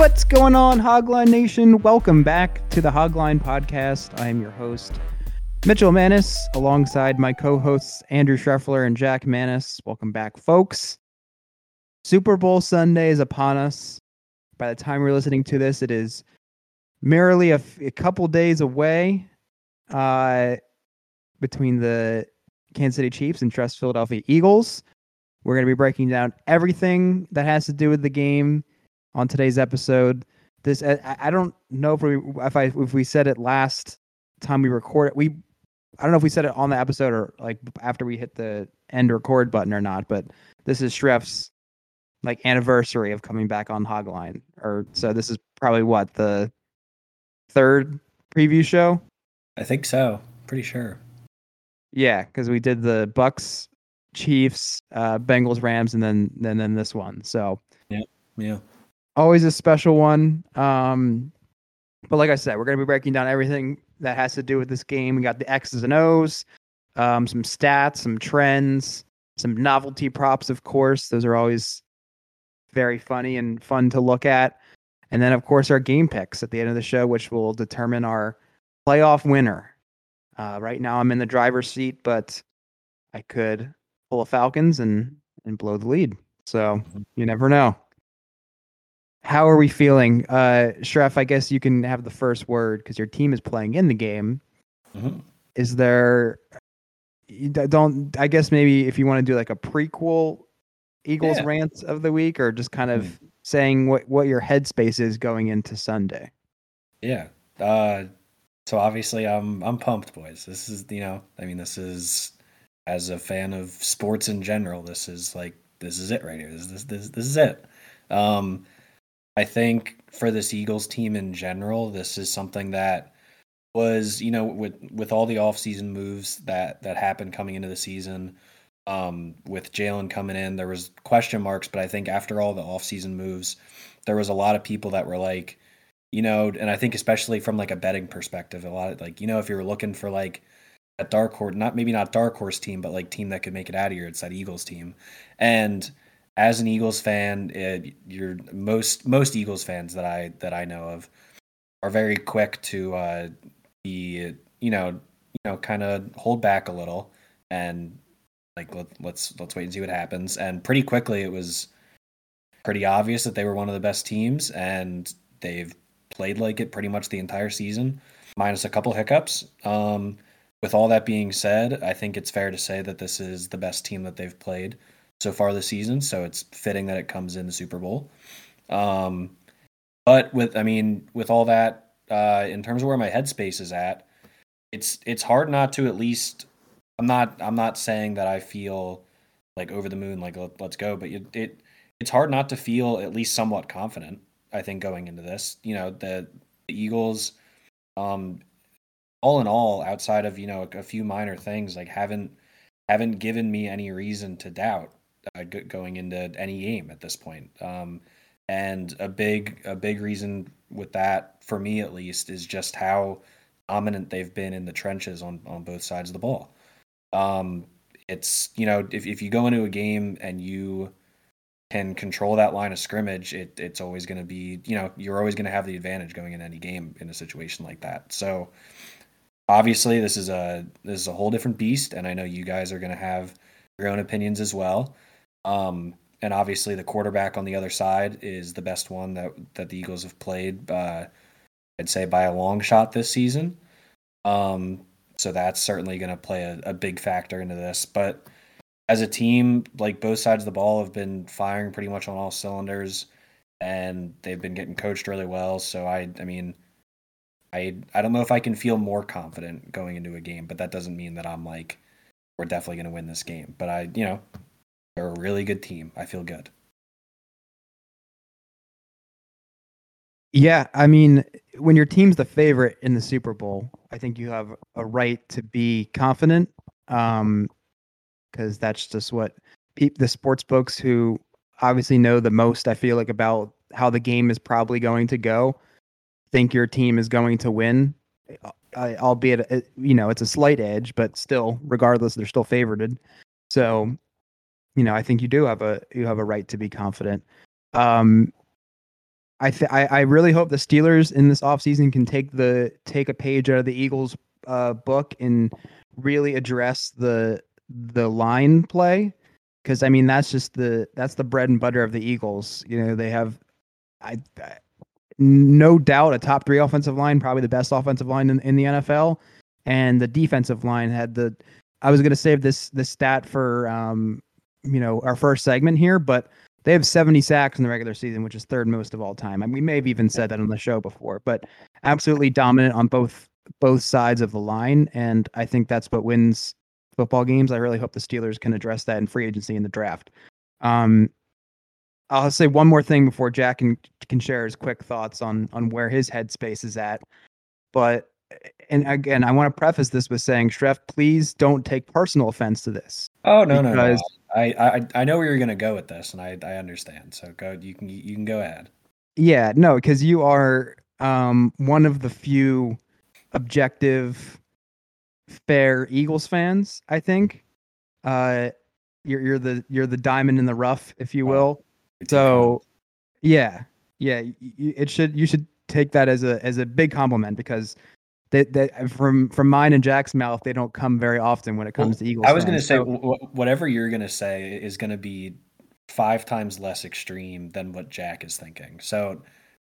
What's going on, Hogline Nation? Welcome back to the Hogline Podcast. I am your host, Mitchell Mannas, alongside my co hosts, Andrew Schreffler and Jack Mannas. Welcome back, folks. Super Bowl Sunday is upon us. By the time we're listening to this, it is merely a, couple days away uh, between the Kansas City Chiefs and Trust Philadelphia Eagles. We're going to be breaking down everything that has to do with the game on today's episode. This I, I don't know if we if I if we said it last time we recorded we I don't know if we said it on the episode or like after we hit the end record button or not, but this is Schreff's like anniversary of coming back on Hogline. Or so this is probably what the third preview show. I think so. Pretty sure. Yeah, because we did the Bucks, Chiefs, uh, Bengals, Rams, and then and then this one. So yeah, Yeah. Always a special one. Um, but like I said, we're going to be breaking down everything that has to do with this game. We got the X's and O's, um, some stats, some trends, some novelty props, of course. Those are always very funny and fun to look at. And then, of course, our game picks at the end of the show, which will determine our playoff winner. Uh, right now, I'm in the driver's seat, but I could pull a Falcons and and blow the lead. So you never know. How are we feeling? Uh Schreff, I guess you can have the first word because your team is playing in the game. Mhm. Is there you don't I guess maybe if you want to do like a prequel Eagles Yeah. rant of the week or just kind of saying what what your headspace is going into Sunday. Yeah. Uh, so obviously, I'm I'm pumped, boys. This is you know, I mean, this is as a fan of sports in general, this is like this is it right here. This this this, this is it. Um, I think for this Eagles team in general, this is something that was you know with with all the offseason moves that that happened coming into the season. Um, with Jalen coming in, there was question marks, but I think after all the offseason moves, there was a lot of people that were like, you know, and I think especially from like a betting perspective, a lot of like, you know, if you're looking for like a dark horse, not maybe not dark horse team, but like team that could make it out of here, it's that Eagles team. And as an Eagles fan, it, you're most most Eagles fans that I that I know of are very quick to uh, be, you know, you know, kind of hold back a little and like let, let's let's wait and see what happens. And pretty quickly, it was pretty obvious that they were one of the best teams, and they've played like it pretty much the entire season, minus a couple hiccups. Um, with all that being said, I think it's fair to say that this is the best team that they've played so far this season. So it's fitting that it comes in the Super Bowl. Um, but with, I mean, with all that, uh, in terms of where my headspace is at, it's it's hard not to at least. I'm not I'm not saying that I feel like over the moon, like let, let's go, but it, it it's hard not to feel at least somewhat confident. I think going into this, you know, the, the Eagles, um, all in all, outside of you know a, a few minor things, like haven't haven't given me any reason to doubt uh, g- going into any game at this point. Um, and a big a big reason with that, for me at least, is just how dominant they've been in the trenches on on both sides of the ball. Um, it's you know if if you go into a game and you can control that line of scrimmage, it it's always going to be you know you're always going to have the advantage going in any game in a situation like that. So obviously this is a this is a whole different beast, and I know you guys are going to have your own opinions as well. Um, and obviously the quarterback on the other side is the best one that that the Eagles have played. Uh, I'd say by a long shot this season. Um, so that's certainly going to play a, a big factor into this. But as a team, like both sides of the ball have been firing pretty much on all cylinders, and they've been getting coached really well. So I, I mean, I I don't know if I can feel more confident going into a game, but that doesn't mean that I'm like we're definitely going to win this game. But I, you know, they're a really good team. I feel good. Yeah, I mean, when your team's the favorite in the Super Bowl, I think you have a right to be confident. Um, because that's just what pe- the sports books who obviously know the most. I feel like about how the game is probably going to go, think your team is going to win, uh, albeit you know it's a slight edge, but still, regardless, they're still favored. So, you know, I think you do have a you have a right to be confident. Um, I, th- I I really hope the Steelers in this offseason can take the take a page out of the Eagles uh, book and really address the the line play because I mean that's just the that's the bread and butter of the Eagles. You know they have I, I no doubt a top three offensive line, probably the best offensive line in, in the NFL, and the defensive line had the. I was going to save this this stat for um you know our first segment here, but they have 70 sacks in the regular season, which is third most of all time. I mean, we may have even said that on the show before, but absolutely dominant on both both sides of the line, and I think that's what wins football games. I really hope the Steelers can address that in free agency in the draft. Um, I'll say one more thing before Jack can can share his quick thoughts on on where his headspace is at. But and again, I want to preface this with saying, Schreff, please don't take personal offense to this. Oh no, no, no. I, I I know where you're gonna go with this, and I I understand. So go, you can you can go ahead. Yeah, no, because you are um one of the few objective, fair Eagles fans. I think. Uh, you're you're the you're the diamond in the rough, if you will. Oh, so, yeah, yeah, it should you should take that as a as a big compliment because that that from from mine and Jack's mouth, they don't come very often when it comes well, to Eagles. I was going to say so, whatever you're going to say is going to be five times less extreme than what Jack is thinking. So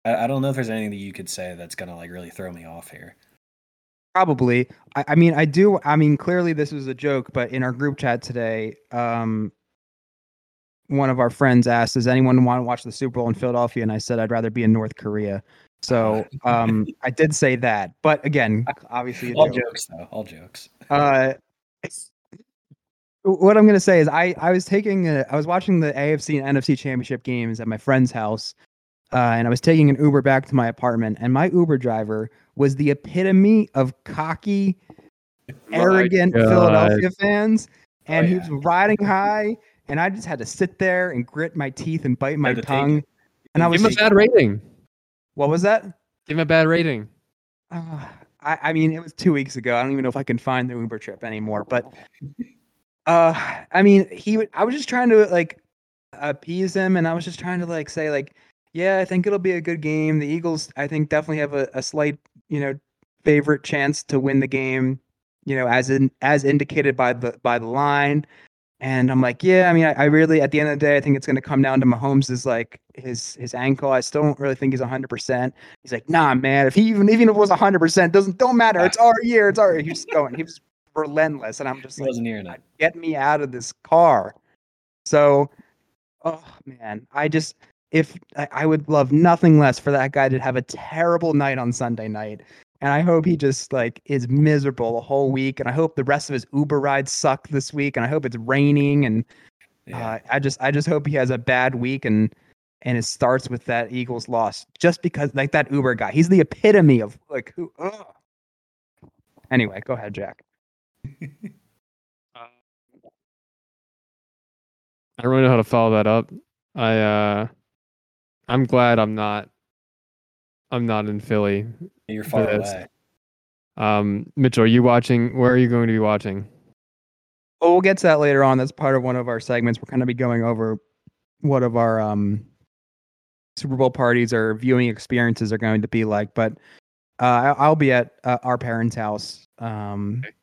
I, I don't know if there's anything that you could say that's going to like really throw me off here. Probably. I, I, mean, I do. I mean, clearly this was a joke, but in our group chat today, um, one of our friends asked, "Does anyone want to watch the Super Bowl in Philadelphia?" And I said, "I'd rather be in North Korea." So um, I did say that, but again, obviously, all joke. jokes though, all jokes. Uh, what I'm gonna say is, I I was taking a, I was watching the AFC and NFC championship games at my friend's house, uh, and I was taking an Uber back to my apartment, and my Uber driver was the epitome of cocky, arrogant Philadelphia fans, and oh, yeah. he was riding high, and I just had to sit there and grit my teeth and bite my tongue. And I was give him a bad rating. What was that? Give him a bad rating. Uh, I, I mean, it was two weeks ago. I don't even know if I can find the Uber trip anymore. But, uh, I mean, he. Would, I was just trying to like appease him, and I was just trying to like say like, yeah, I think it'll be a good game. The Eagles, I think, definitely have a, a slight, you know, favorite chance to win the game. You know, as in as indicated by the by the line. And I'm like, yeah, I mean, I, I, really, at the end of the day, I think it's going to come down to Mahomes' is like his his ankle. I still don't really think he's 100. percent He's like, nah, man. If he even even if it was 100, percent doesn't don't matter. It's our year. It's our. Year. He's going. He was relentless, and I'm just he like, wasn't hearing it. Get me out of this car. So, oh man, I just if I, I would love nothing less for that guy to have a terrible night on Sunday night and I hope he just like is miserable the whole week. And I hope the rest of his Uber rides suck this week. And I hope it's raining. And yeah. uh, I just I just hope he has a bad week and and it starts with that Eagles loss. Just because like that Uber guy, he's the epitome of like who. Ugh. Anyway, go ahead, Jack. I don't really know how to follow that up. I uh I'm glad I'm not I'm not in Philly. You're far away. Um, Mitchell, are you watching? Where are you going to be watching? Well, we'll get to that later on. That's part of one of our segments. We're going to be going over what of our um, Super Bowl parties or viewing experiences are going to be like. But Uh, I- I'll be at uh, our parents' house. Um, Okay.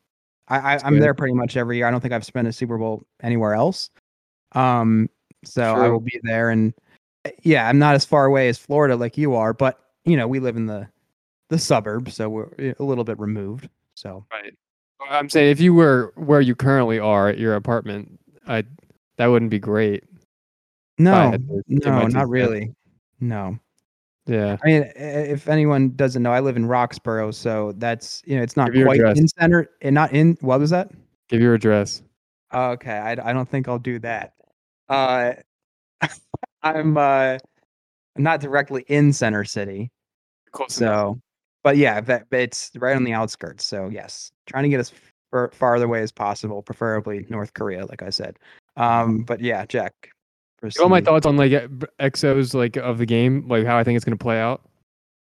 I, I, I'm good. there pretty much every year. I don't think I've spent a Super Bowl anywhere else. Um, so I will be there, and yeah, I'm not as far away as Florida like you are, but you know we live in the the suburbs, so we're eh, a little bit removed. So Right. I'm saying if you were where you currently are at your apartment, I that wouldn't be great. no, to no, not really. No, Yeah. I mean, if anyone doesn't know, I live in Roxborough, so that's you know it's not quite address. in center, and not in. What was that? Give your address. Okay, I, I don't think I'll do that. Uh, I'm uh not directly in Center City, Close enough. so but yeah, that but it's right on the outskirts. So yes, trying to get as far, farther away as possible, preferably North Korea, like I said. Um, but yeah, Jack. You want my thoughts on like exos like of the game, like how I think it's gonna play out?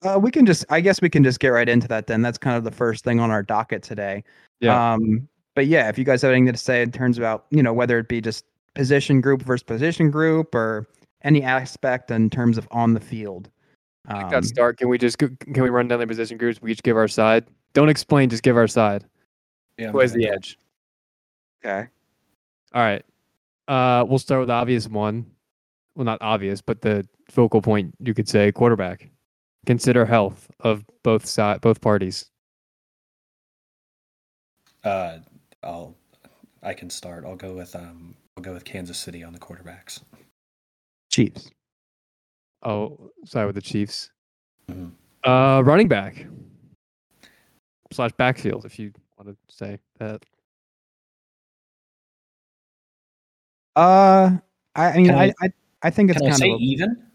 Uh, we can just, I guess we can just get right into that then. That's kind of the first thing on our docket today. Yeah. Um, but yeah, if you guys have anything to say in terms about, you know, whether it be just position group versus position group or any aspect in terms of on the field. I think Um, that start. Can we just can we run down the position groups? We each give our side. Don't explain. Just give our side. Yeah, Who has the edge? okay. All right. Uh, we'll start with the obvious one. Well, not obvious, but the focal point you could say quarterback. Consider health of both side, both parties. Uh, I'll I can start. I'll go with um I'll go with Kansas City on the quarterbacks. Chiefs. Oh, side with the Chiefs. Mhm. Uh, running back slash backfield, if you want to say that. Uh, I, I mean, I, I- I, I think it's Can I kind say of. a- even?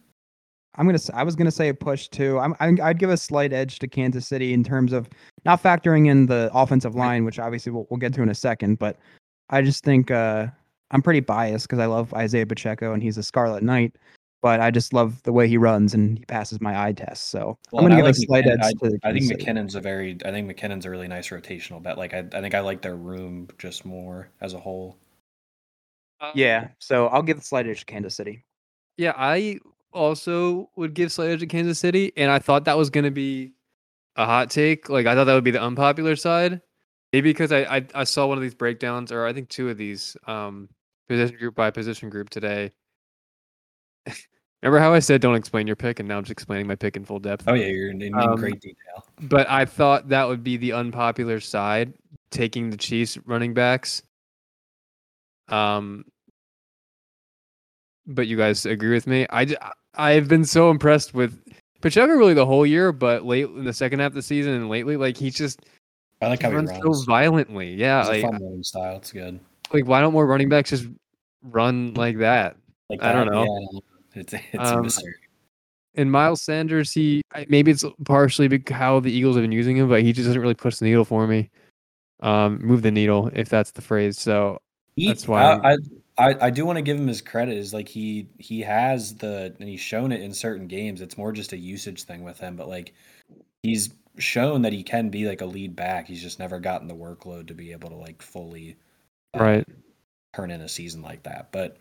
I'm gonna. I was gonna say a push too. I'm. I'm I'd give a slight edge to Kansas City in terms of not factoring in the offensive line, which obviously we'll, we'll get to in a second. But I just think uh, I'm pretty biased because I love Isaiah Pacheco and he's a Scarlet Knight. But I just love the way he runs and he passes my eye test. So Well, I'm gonna give like a slight McKinnon. edge to. I think Kansas McKinnon's a very I think McKinnon's a really nice rotational bet. Like I I think I like their room just more as a whole. Yeah. So I'll give the slight edge to Kansas City. Yeah, I also would give slight edge to Kansas City, and I thought that was going to be a hot take. Like I thought that would be the unpopular side, maybe because I, I I saw one of these breakdowns, or I think two of these, um, position group by position group today. Remember how I said don't explain your pick, and now I'm just explaining my pick in full depth. Oh yeah, you're in, in Um, great detail. But I thought that would be the unpopular side, taking the Chiefs running backs. Um, but you guys agree with me? I I've been so impressed with Pacheco really the whole year, but late in the second half of the season and lately, like he's just I like he how he runs runs. so violently. Yeah, It's a fun running style. It's good. like why don't more running backs just run like that? Like I don't know. Yeah, it's it's a Um, mystery. And Miles Sanders, he maybe it's partially how the Eagles have been using him, but he just doesn't really push the needle for me. Um, move the needle if that's the phrase. So He, that's why I, I I I do want to give him his credit. Is like he he has the and he's shown it in certain games. It's more just a usage thing with him, but like he's shown that he can be like a lead back. He's just never gotten the workload to be able to like fully uh, right. turn in a season like that. But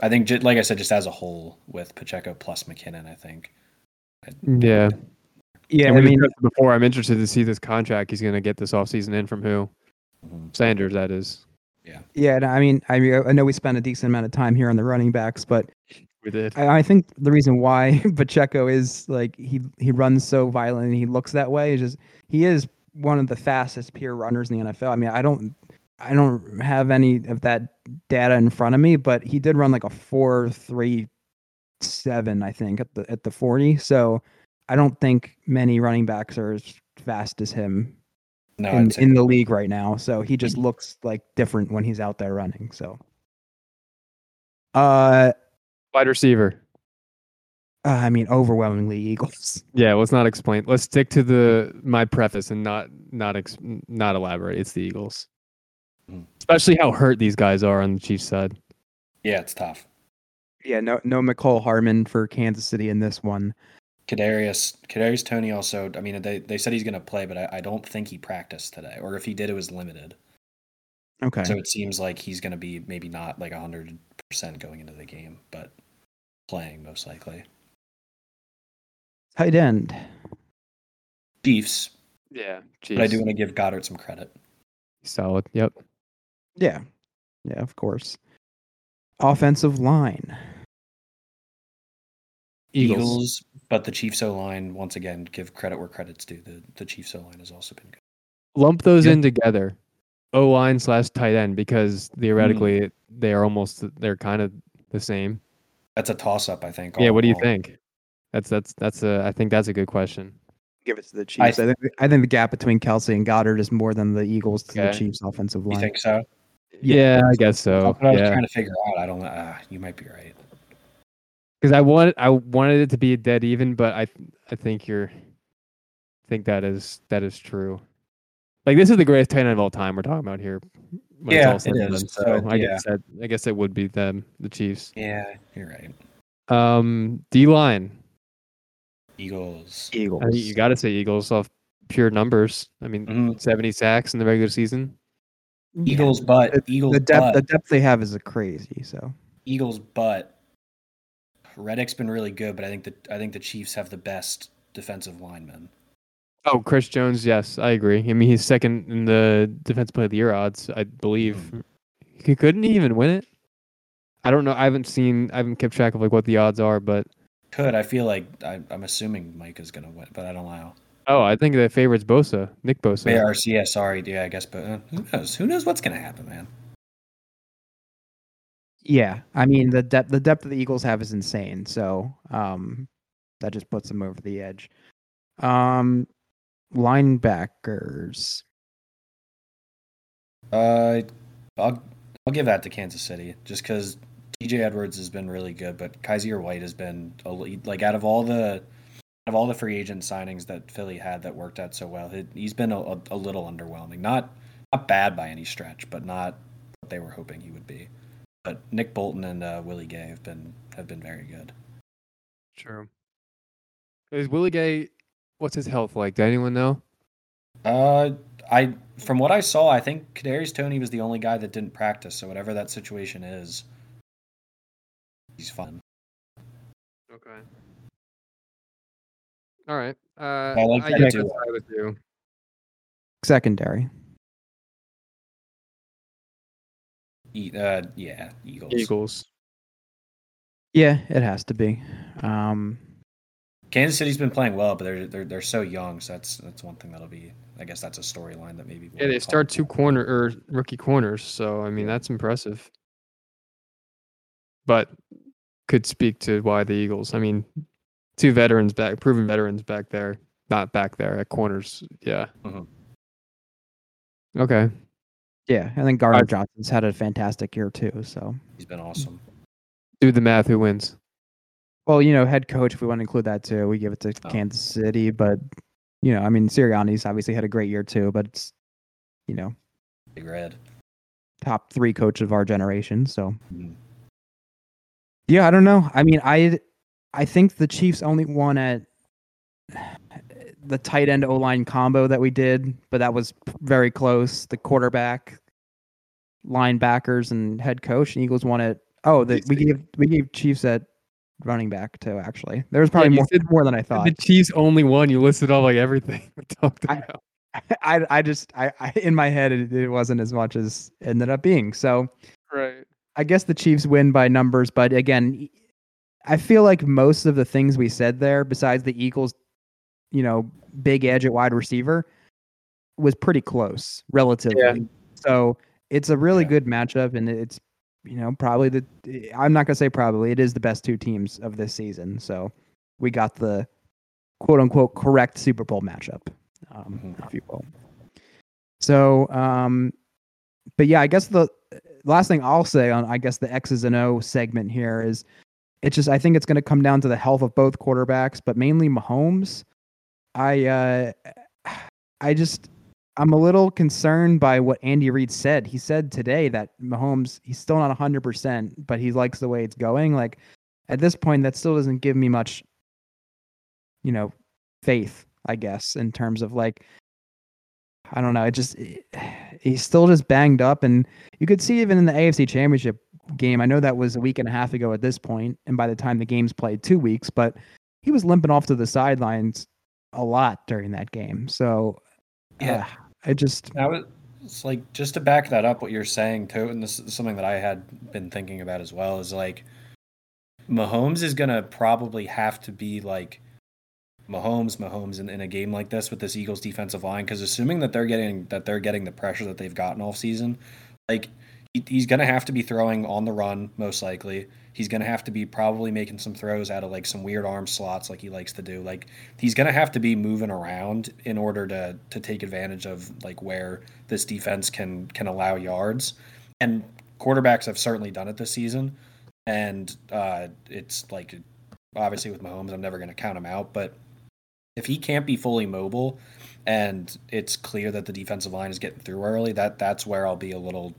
I think, like I said, just as a whole with Pacheco plus McKinnon, I think. Yeah. Yeah. and I mean, before, I'm interested to see this contract he's going to get this offseason in from who? Mhm. Sanders, that is. yeah. no, I mean, I mean, I know we spent a decent amount of time here on the running backs, but We did. I, I think the reason why Pacheco is like he he runs so violent and he looks that way is just he is one of the fastest pure runners in the NFL. I mean, I don't I don't have any of that data in front of me, but he did run like a four three seven, I think, at the at the forty. So I don't think many running backs are as fast as him No, in, in the league right now. So he just looks like different when he's out there running. So uh Wide receiver. Uh, I mean, overwhelmingly Eagles. Yeah, let's not explain. Let's stick to the my preface and not not ex, not elaborate. It's the Eagles. Especially how hurt these guys are on the Chiefs side. yeah, it's tough. Yeah, no, no Mecole Hardman for Kansas City in this one. Kadarius, Kadarius Toney also. I mean, they, they said he's going to play, but I, I don't think he practiced today, or if he did, it was limited. Okay. So it seems like he's going to be maybe not like hundred percent going into the game, but playing most likely. Tight end. Chiefs, Yeah, but I do want to give Goedert some credit. solid. Yep. Yeah. Yeah, of course. Offensive line. Eagles. Eagles, but the Chiefs O line once again give credit where credit's due. The the Chiefs O line has also been good. Lump those Yeah. in together. O line slash tight end because theoretically mm. they are almost they're kind of the same. That's a toss up, I think. yeah. What do you all. think? That's that's that's a. I think that's a good question. Give it to the Chiefs. I, think, I think the gap between Kelce and Goedert is more than the Eagles to the Chiefs offensive line. You think so? Yeah, I guess so. That's what I was Yeah, trying to figure out. I don't. Uh, you might be right. because I wanted I wanted it to be dead even, but I I think you're I think that is that is true. Like this is the greatest tight end of all time we're talking about here. Yeah, it's all said it and is, done. so, So I yeah. guess that I guess it would be them, the Chiefs. Yeah, you're right. Um, D line. Eagles. Eagles. I think you got to say Eagles off pure numbers. I mean, Mhm. 70 sacks in the regular season. Eagles, but The- Eagles, the depth but the depth they have is crazy. So Eagles, but Reddick's been really good. But I think that I think the Chiefs have the best defensive linemen. Oh, Chris Jones. Yes, I agree. I mean, he's second in the defense play of the year odds, I believe. Hmm. He couldn't even win it. I don't know. I haven't seen. I haven't kept track of like what the odds are, but Could I feel like I, I'm assuming Mike is gonna win, but I don't know. Oh, I think the favorite's Bosa, Nick Bosa. ARC, yeah, sorry, yeah, I guess, but uh, who knows? Who knows what's gonna happen, man? yeah, I mean the depth the depth that the Eagles have is insane. So um, that just puts them over the edge. Um, linebackers. Uh, I'll I'll give that to Kansas City just because T.J. Edwards has been really good, but Kyzir White has been a like out of all the out of all the free agent signings that Philly had that worked out so well, he- he's been a, a, a little underwhelming. Not not bad by any stretch, but not what they were hoping he would be. But Nick Bolton and uh, Willie Gay have been have been very good. True. Is Willie Gay? What's his health like? Does anyone know? Uh, I from what I saw, I think Kadarius Toney was the only guy that didn't practice. So whatever that situation is, he's fine. Okay. All right. Uh, I like I that guess too. I'll side with you. Secondary. E- uh, yeah, Eagles. Eagles. Yeah, it has to be. Um, Kansas City's been playing well, but they're they're they're so young. So that's that's one thing that'll be. I guess that's a storyline that maybe. Yeah, they start two about. corner or rookie corners, so I mean that's impressive. But could speak to why the Eagles. I mean, two veterans back, proven veterans back there, not back there at corners. Yeah. Mhm. Okay. yeah, I think Gardner I- Johnson's had a fantastic year too. So, He's been awesome. Do the math. Who wins? well, you know, head coach, if we want to include that too, we give it to Oh. Kansas City. But you know, I mean, Sirianni's obviously had a great year too. But it's you know Big Red. top three coach of our generation. So Mhm. yeah, I don't know. I mean, I I think the Chiefs only won at the tight end O line combo that we did, but that was very close. The quarterback, linebackers, and head coach, and Eagles won it. Oh, the, we gave we gave Chiefs at running back too. Actually, there was probably you more said- more than I thought. The Chiefs only won. You listed all like everything we talked I- about. I I just I, I in my head it, it wasn't as much as ended up being. So right. I guess the Chiefs win by numbers, but again, I feel like most of the things we said there, besides the Eagles, you know, big edge at wide receiver, was pretty close relatively. So it's a really Yeah. good matchup, and it's you know probably the I'm not gonna say probably it is the best two teams of this season. So we got the quote unquote correct Super Bowl matchup, um, Mhm. if you will. So, um, but yeah, I guess the last thing I'll say on I guess the X's and O segment here is it's just I think it's going to come down to the health of both quarterbacks, but mainly Mahomes. I uh, I just I'm a little concerned by what Andy Reid said. He said today that Mahomes he's still not 100%, but he likes the way it's going. Like at this point that still doesn't give me much you know faith, I guess, in terms of like I don't know. It just he's still just banged up, and you could see even in the AFC Championship game. I know that was a week and a half ago at this point, and by the time the game's played, two weeks. But he was limping off to the sidelines a lot during that game. So Yeah. uh, I just Now it's like just to back that up, what you're saying too, and this is something that I had been thinking about as well, is like Mahomes is gonna probably have to be like Mahomes, Mahomes in, in a game like this with this Eagles defensive line, because assuming that they're getting that they're getting the pressure that they've gotten all season, like he, he's gonna have to be throwing on the run most likely. He's gonna have to be probably making some throws out of like some weird arm slots like he likes to do. Like he's gonna have to be moving around in order to to take advantage of like where this defense can can allow yards. And quarterbacks have certainly done it this season. And uh, it's like obviously with Mahomes, I'm never going to count him out. But if he can't be fully mobile, and it's clear that the defensive line is getting through early, that that's where I'll be a little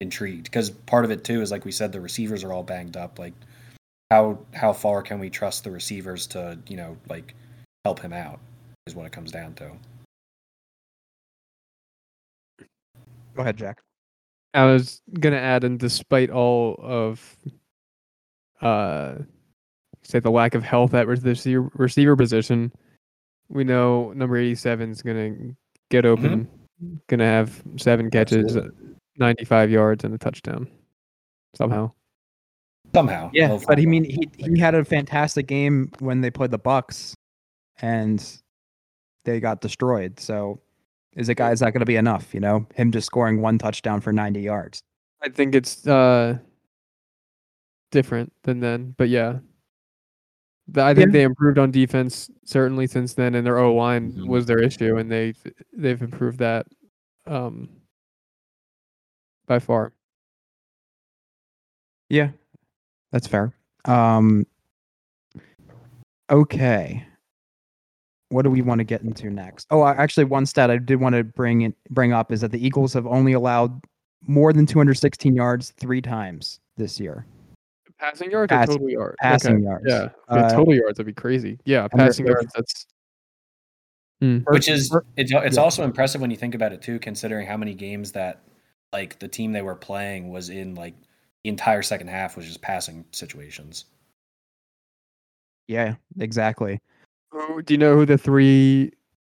intrigued. Because part of it too is like we said, the receivers are all banged up. Like how how far can we trust the receivers to you know like help him out is what it comes down to. go ahead, Jack. I was gonna add, and despite all of, uh, say the lack of health at the receiver, receiver position, we know number eighty-seven is gonna get open, gonna have seven catches, Absolutely. Ninety-five yards, and a touchdown. Somehow, Somehow, Yeah, he'll but he mean he he had a fantastic game when they played the Bucks, and they got destroyed. So is it guys not going to be enough? You know, him just scoring one touchdown for ninety yards. I think it's uh different than then, but yeah. The- I think Yeah. they improved on defense certainly since then, and their O line Mhm. was their issue, and they they've improved that um by far. Yeah, that's fair. Um, okay. What do we want to get into next? Oh, actually, one stat I did want to bring in, bring up is that the Eagles have only allowed more than 216 yards three times this year. Passing yards Pass- or total yards? Passing yards. Yeah, yeah Uh, total yards would be crazy. Yeah, passing yards. That's which is it's it's yeah. also impressive when you think about it too, considering how many games that like the team they were playing was in like the entire second half was just passing situations. yeah, exactly. Who- Do you know who the three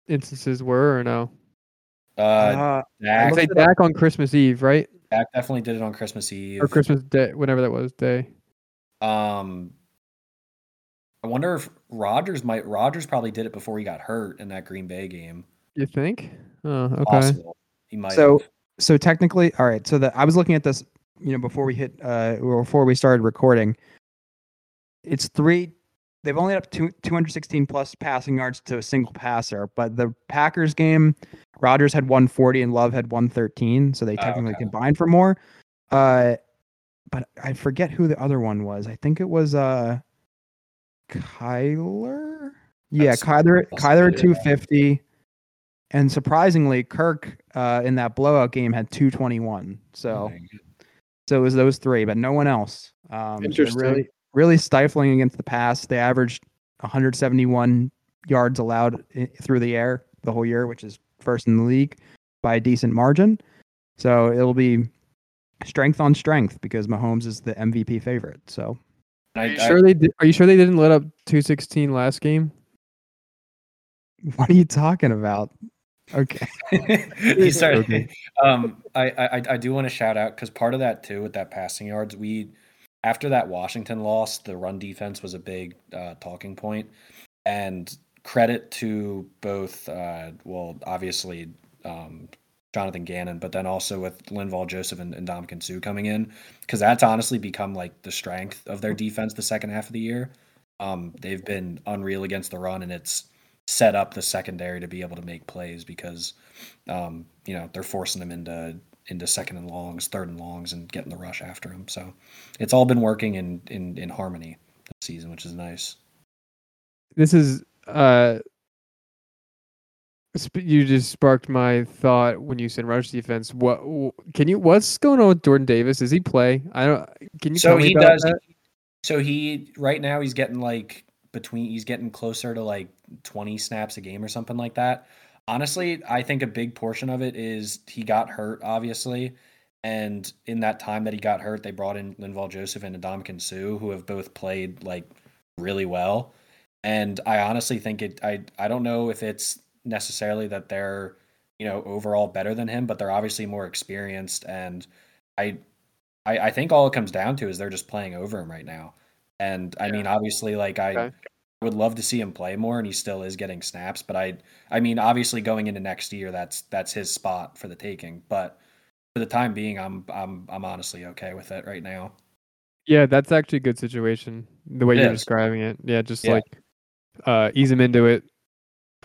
instances were or no? Uh, Uh, Dak, Say looked. Dak on Christmas Eve, right? Dak definitely did it on Christmas Eve. Or Christmas Day, whenever that was day. Um, I wonder if Rodgers might. Rodgers probably did it before he got hurt in that Green Bay game. You think? Oh, okay. Possible. He might. So- have. So technically, all right. So the I was looking at this, you know, before we hit, uh, or before we started recording. It's three. They've only up two, 216 plus passing yards to a single passer, but the Packers game, Rodgers had 140 and Love had 113, so they Oh, technically okay. combined for more. Uh, but I forget who the other one was. I think it was uh, Kyler. Yeah, That's Kyler. Kyler be at 250. And surprisingly, Kirk uh, in that blowout game had 221. So, Dang. so it was those three, but no one else. Um, Interesting. really, really stifling against the pass. They averaged 171 yards allowed i- through the air the whole year, which is first in the league by a decent margin. So it'll be strength on strength because Mahomes is the MVP favorite. So I, Are I- sure they did, Are you sure they didn't let up 216 last game? what are you talking about? Okay. he started. Okay. Um, I, I I do want to shout out because part of that too with that passing yards, we after that Washington loss, the run defense was a big uh, talking point, and credit to both. Uh, well, obviously um, Jonathan Gannon, but then also with Linval Joseph and, and Ndamukong Suh coming in, because that's honestly become like the strength of their defense the second half of the year. Um, they've been unreal against the run, and it's set up the secondary to be able to make plays because um, you know they're forcing them into into second and longs, third and longs, and getting the rush after them. So it's all been working in in in harmony this season, which is nice. This is uh sp- you just sparked my thought when you said rush defense. What can you what's going on with Jordan Davis? Does he play? I don't can you so he does. that? So he right now he's getting like between he's getting closer to like 20 snaps a game or something like that. Honestly, I think a big portion of it is he got hurt, obviously. And in that time that he got hurt, they brought in Linval Joseph and Ndamukong Suh, who have both played like really well. And I honestly think it. I I don't know if it's necessarily that they're you know overall better than him, but they're obviously more experienced. And I I, I think all it comes down to is they're just playing over him right now. And I Yeah. mean, obviously, like I Okay. would love to see him play more, and he still is getting snaps. But I, I mean, obviously, going into next year, that's that's his spot for the taking. But for the time being, I'm I'm I'm honestly okay with it right now. Yeah, that's actually a good situation. The way It you're is. describing it. Yeah, just Yeah. like uh ease him into it.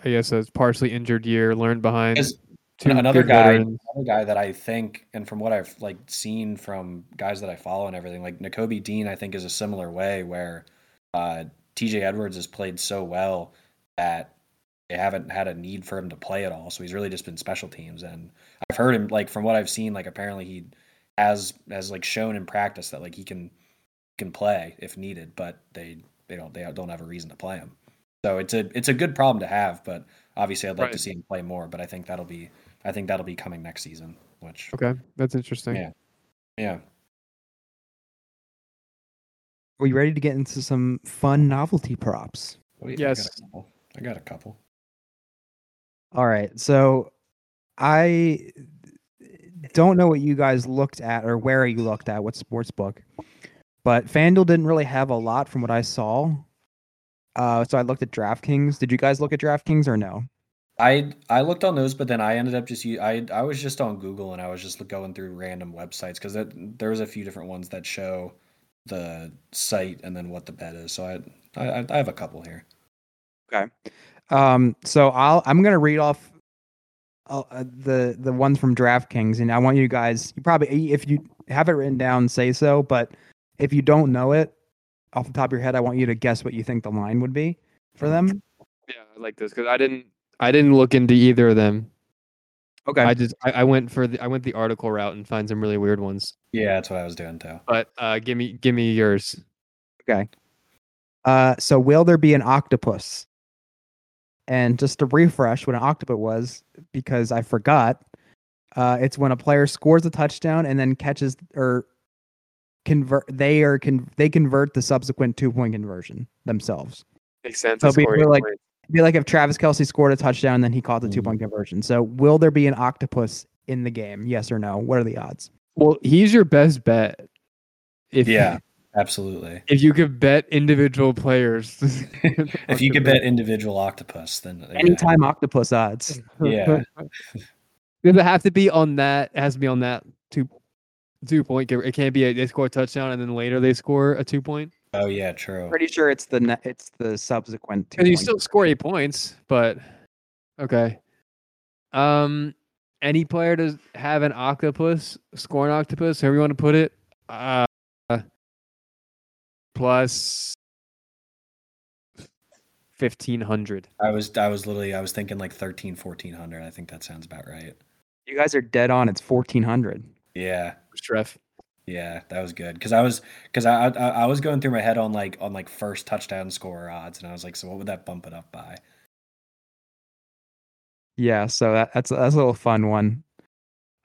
I guess a partially injured year, learn behind another guy, veterans. another guy that I think, and from what I've like seen from guys that I follow and everything, like Nakobe Dean, I think is a similar way where uh, T.J. Edwards has played so well that they haven't had a need for him to play at all. So he's really just been special teams, and I've heard him like from what I've seen, like apparently he has has like shown in practice that like he can can play if needed, but they they don't they don't have a reason to play him. So it's a it's a good problem to have, but obviously I'd like to see him play more. But I think that'll be I think that'll be coming next season. Which Okay, that's interesting. Yeah. yeah, Are you ready to get into some fun novelty props? What do you- Yes. I got a couple. I got a couple. All right. So I don't know what you guys looked at or where you looked at, what sports book, but FanDuel didn't really have a lot from what I saw. Uh, so I looked at DraftKings. Did you guys look at DraftKings or no? I I looked on those, but then I ended up just I I was just on Google and I was just going through random websites because there was a few different ones that show the site and then what the bet is. So I I, I have a couple here. Okay. Um, so I'll I'm gonna read off uh, uh, the the ones from DraftKings, and I want you guys. You probably if you have it written down, say so. But if you don't know it off the top of your head, I want you to guess what you think the line would be for them. Yeah, I like this because I didn't I didn't look into either of them. Okay. I just I, I went for the I went the article route and find some really weird ones. Yeah, that's what I was doing too. But uh give me give me yours. Okay. Uh, so will there be an octopus? And just to refresh what an octopus was, because I forgot, uh, it's when a player scores a touchdown and then catches or convert. They are con- they convert the subsequent two point conversion themselves. Makes sense. So I it'd be score eight like- points. It'd be like if Travis Kelce scored a touchdown and then he caught the Mhm. two point conversion. So will there be an octopus in the game? Yes or no? What are the odds? well, he's your best bet. If Yeah, absolutely. if you could bet individual players. if you could bet individual octopus, then yeah. Anytime octopus odds. Yeah. Does it have to be on that? It has to be on that two two point. It can't be a, they score a touchdown and then later they score a two point. Oh yeah, true. Pretty sure it's the ne- it's the subsequent. two And you point still score eight points, but okay. Um, any player to have an octopus, score an octopus, however you want to put it, uh, plus fifteen hundred. I was I was literally I was thinking like 13 1400. I think that sounds about right. You guys are dead on. It's fourteen hundred. Yeah. Treff. Yeah, that was good because I was because I, I I was going through my head on like on like first touchdown scorer odds, and I was like, so what would that bump it up by? Yeah, so that, that's that's a little fun one.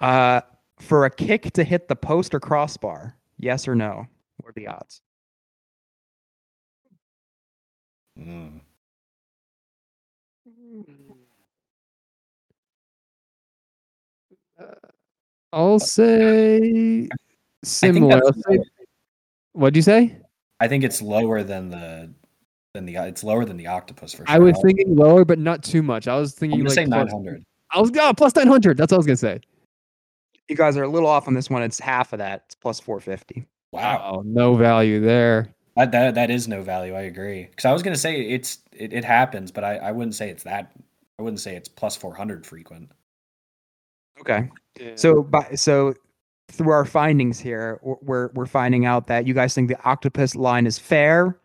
Uh, for a kick to hit the post or crossbar, yes or no? What are the odds? Mm. I'll say I think similar. that's I'll say- What'd you say? I think it's lower than the than the it's lower than the octopus for sure. I was thinking lower, but not too much. I was I'm thinking like say plus- 900. I was oh, plus nine hundred. That's what I was gonna say. You guys are a little off on this one. It's half of that. It's plus four fifty. Wow, Oh, no value there. that, that that is no value. I agree because I was gonna say it's it, it happens, but I I wouldn't say it's that. I wouldn't say it's plus 400 frequent. Okay. So by so through our findings here, we're we're finding out that you guys think the octopus line is fair,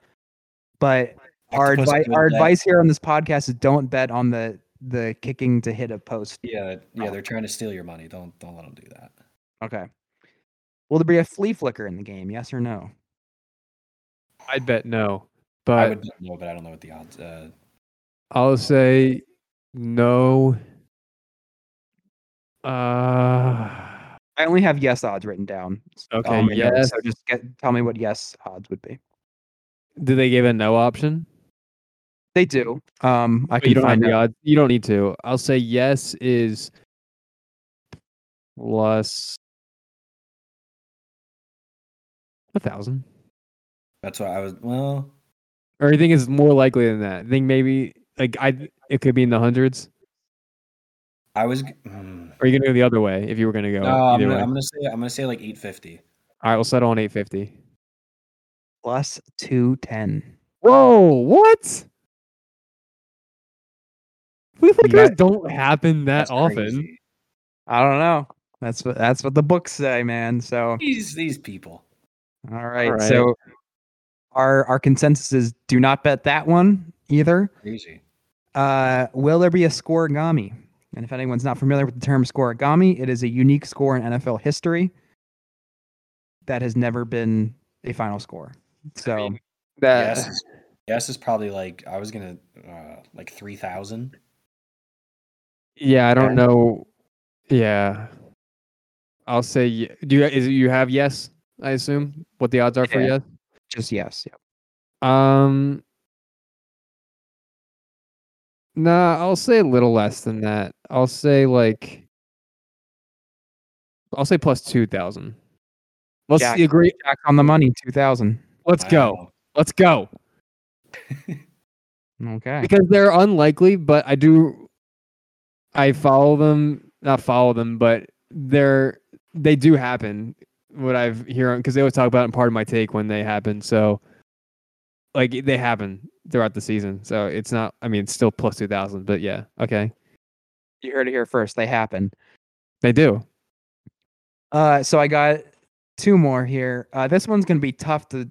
but our Octopus advice would our bet- advice here on this podcast is don't bet on the the kicking to hit a post. Yeah, yeah, they're trying to steal your money. Don't don't let them do that. Okay. Will there be a flea flicker in the game? Yes or no? I'd bet no, but I but would know, but I don't know what the odds. Uh, I'll say no. Uh, I only have yes odds written down. Okay, on my notes, yes. So just get tell me what yes odds would be. do they give a no option? They do. Um, I But can you don't find the odds. You don't need to. I'll say yes is plus a thousand. That's what I was. Well, Or you think it's more likely than that? I think maybe like I it could be in the hundreds. I was. Mm, are you gonna go the other way if you were gonna go no, I'm gonna. I'm gonna say. I'm gonna say like 850. All right, we'll settle on eight fifty. Plus two ten. Whoa, what? We You Lakers don't happen that That's often. crazy. I don't know. That's what that's what the books say, man. So These these people. all right. right. So our our consensus is do not bet that one either. Crazy. Uh, will there be a scorigami? And if anyone's not familiar with the term scorigami, it is a unique score in NFL history that has never been a final score. So That Yes. Is, yes is probably like I was gonna uh, like 3,000. yeah, I don't know. Yeah, I'll say. Do you is it you have yes? I assume what the odds are for yes. just yes. Yeah. Um, nah, I'll say a little less than that. I'll say like, I'll say plus two thousand. Let's Jack. agree. Jack on the money, two thousand. Let's go. Let's go. Okay. Because they're unlikely, but I do. I follow them, not follow them, but they're they do happen. What I've hear because they always talk about it in part of my take when they happen. So, like they happen throughout the season. So it's not. I mean, it's still plus two thousand, but yeah, okay, You heard it here first. They happen. they do. Uh, so I got two more here. Uh, this one's gonna be tough to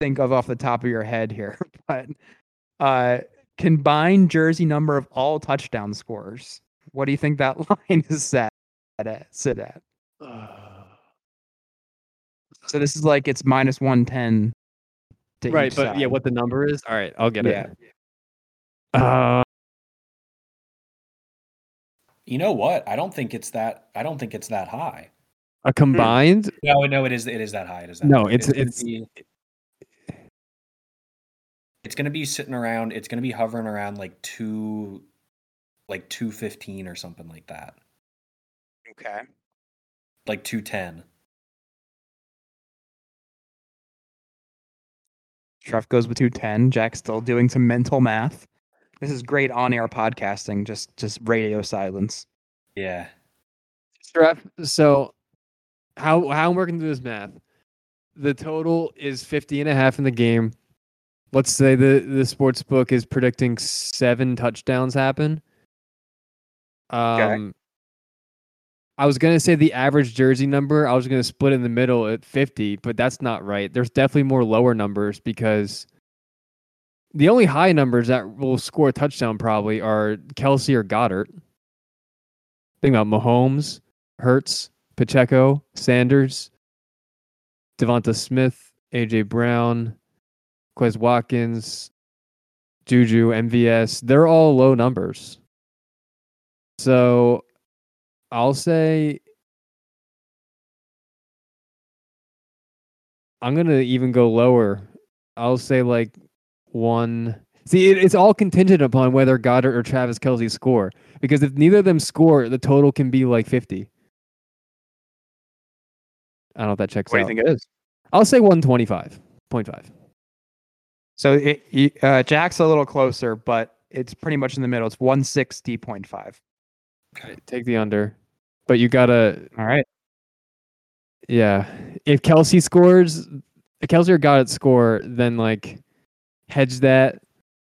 think of off the top of your head here, but uh, combined jersey number of all touchdown scores. What do you think that line is set at? Sit at. So this is like it's minus one ten. Right, but yeah, what the number is? All right, I'll get Yeah. it. Uh, You know what? I don't think it's that. I don't think it's that high. a combined. No, no, it is. It is that high. It is that No, high. it's- gonna it's- be- it's going to be sitting around. It's going to be hovering around like two, like two fifteen or something like that. Okay. Like two ten. Trev goes with two ten. Jack's still doing some mental math. This is great on-air podcasting. Just just radio silence. Yeah. Ref, so how how I'm working through this math. The total is 50 and a half in the game. Let's say the the sports book is predicting seven touchdowns happen. Um I was gonna say the average jersey number. I was gonna split in the middle at 50, but that's not right. There's definitely more lower numbers because the only high numbers that will score a touchdown probably are Kelce or Goedert. Think about Mahomes, Hurts, Pacheco, Sanders, Devonta Smith, AJ Brown, Quez Watkins, Juju, MVS. They're all low numbers. So I'll say I'm gonna even go lower. I'll say like one. See, it, it's all contingent upon whether Goedert or Travis Kelce score. Because if neither of them score, the total can be like 50. I don't know if that checks what out. do you think it is? I'll say 125.5. So it, uh, Jack's a little closer, but it's pretty much in the middle. It's 160.5. Take the under. But you gotta All right. Yeah. If Kelce scores if Kelce or Goedert score, then like hedge that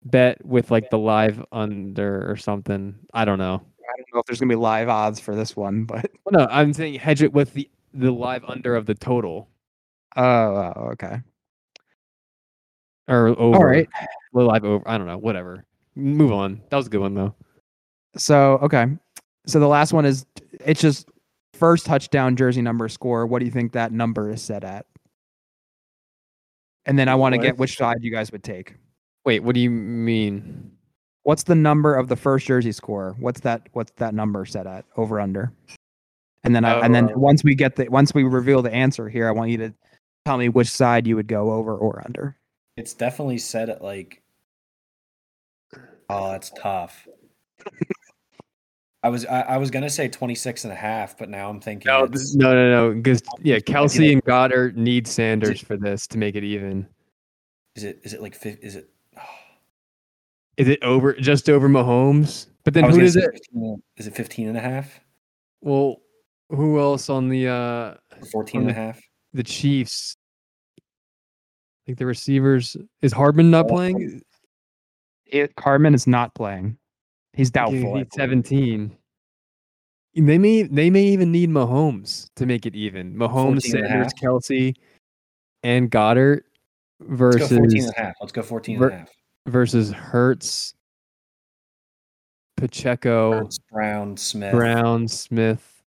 bet with like the live under or something. I don't know. I don't know if there's gonna be live odds for this one, but well, no, I'm saying hedge it with the the live under of the total. Oh, oh, okay. Or over. All right. Live over. I don't know. Whatever. Move on. That was a good one though. So okay, so the last one is it's just first touchdown jersey number score. What do you think that number is set at? And then I want to get which side you guys would take. Wait, what do you mean? What's the number of the first jersey score? What's that? What's that number set at? Over under. And then I, and then Oh. once we get the once we reveal the answer here, I want you to tell me which side you would go over or under. It's definitely set at like Oh, that's tough. I was I, I was gonna say 26 and a half, but now I'm thinking No, it's, no, no, no. Because yeah, Kelce and Goedert need Sanders for this to make it even. is it is it like fif- is it Is it over just over Mahomes? But then I was who does it? 15 is it 15 and a half? Well, who else on the uh 14 and a half? the Chiefs? Like the receivers, is Hardman not Oh. playing? It, Hardman is not playing. He's doubtful. He's seventeen. They may they may even need Mahomes to make it even. Mahomes, 14 and a Sanders. Kelce, and Goedert Let's versus go 14 and a half. Let's go 14 and a half. versus Hurts, Pacheco, Hurts, Brown, Smith. Brown, Smith.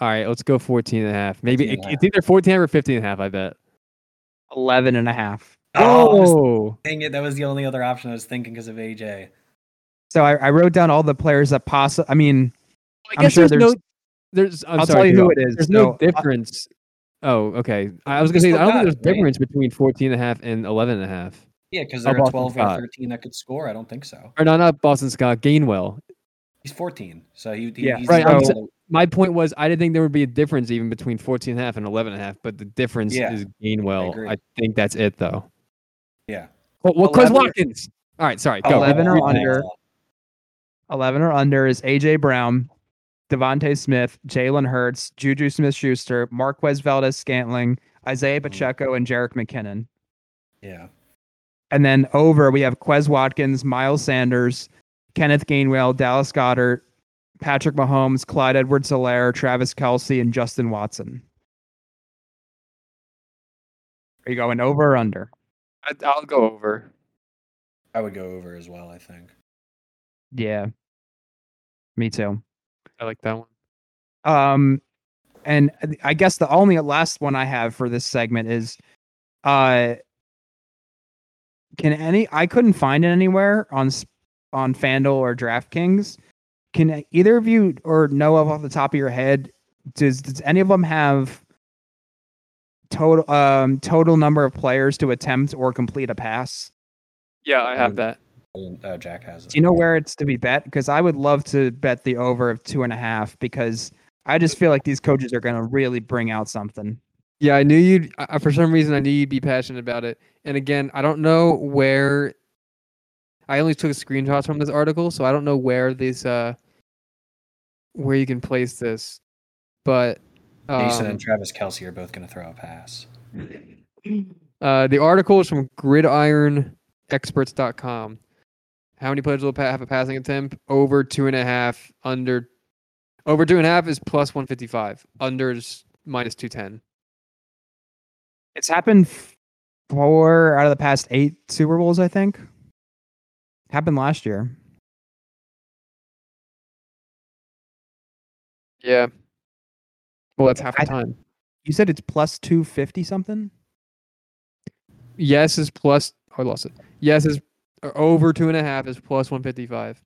All right, let's go 14 and a half. Maybe it, a it's either 14 or 15 and a half, I bet. 11 and a half. Oh, Oh, dang it, that was the only other option I was thinking because of AJ. So I, I wrote down all the players that possibly. I mean, I I'm guess sure there's no there's- there's I'm I'll sorry, tell you who it is. There's no So, uh, difference. Oh, okay. I was going to say I don't think there's a right? difference between 14 and a half and 11 and a half. Yeah, because Oh, there are Boston 12 Scott. or 13 that could score. I don't think so. Or no, not Boston Scott, Gainwell. He's 14, so he, he- Yeah, he's right, the I'm only sa- one- My point was I didn't think there would be a difference even between 14 and a half and 11 and a half, but the difference Yeah, is Gainwell. agree. I, think that's it though. yeah. Well, well Quez 11 Watkins. All right, sorry. Go. 11 or Read the under. Next one. 11 or under is AJ Brown, Devonta Smith, Jalen Hurts, Juju Smith Schuster, Marquez Valdes Scantling, Isaiah mm. Pacheco, and Jerick McKinnon. Yeah. And then over, we have Quez Watkins, Miles Sanders, Kenneth Gainwell, Dallas Goedert, Patrick Mahomes, Clyde Edwards Hilaire, Travis Kelce, and Justin Watson. Are you going over or under? I'll go over. I would go over as well, I think. Yeah. Me too. I like that one. Um, and I guess the only last one I have for this segment is, uh, can any I couldn't find it anywhere on on FanDuel or DraftKings. Can either of you or know of off the top of your head? Does does any of them have total um total number of players to attempt or complete a pass? Yeah, I have Um, that. Uh, Jack has it. Do you know where it's to be bet? Because I would love to bet the over of two and a half because I just feel like these coaches are going to really bring out something. Yeah, I knew you'd. I, I- for some reason, I knew you'd be passionate about it. And again, I don't know where. I only took screenshots from this article, so I don't know where this. Uh, where you can place this, but. Jason um, and Travis Kelce are both going to throw a pass. Uh, the article is from gridironexperts.com. How many players will have a passing attempt? Over two and a half. Under, over two and a half is plus one fifty five. Under is minus two ten. It's happened four out of the past eight Super Bowls, I think. Happened last year. Yeah. Well, that's half the I- time. You said it's plus 250 something? Yes is plus. Oh, I lost it. Yes is or over two and a half is plus one fifty five.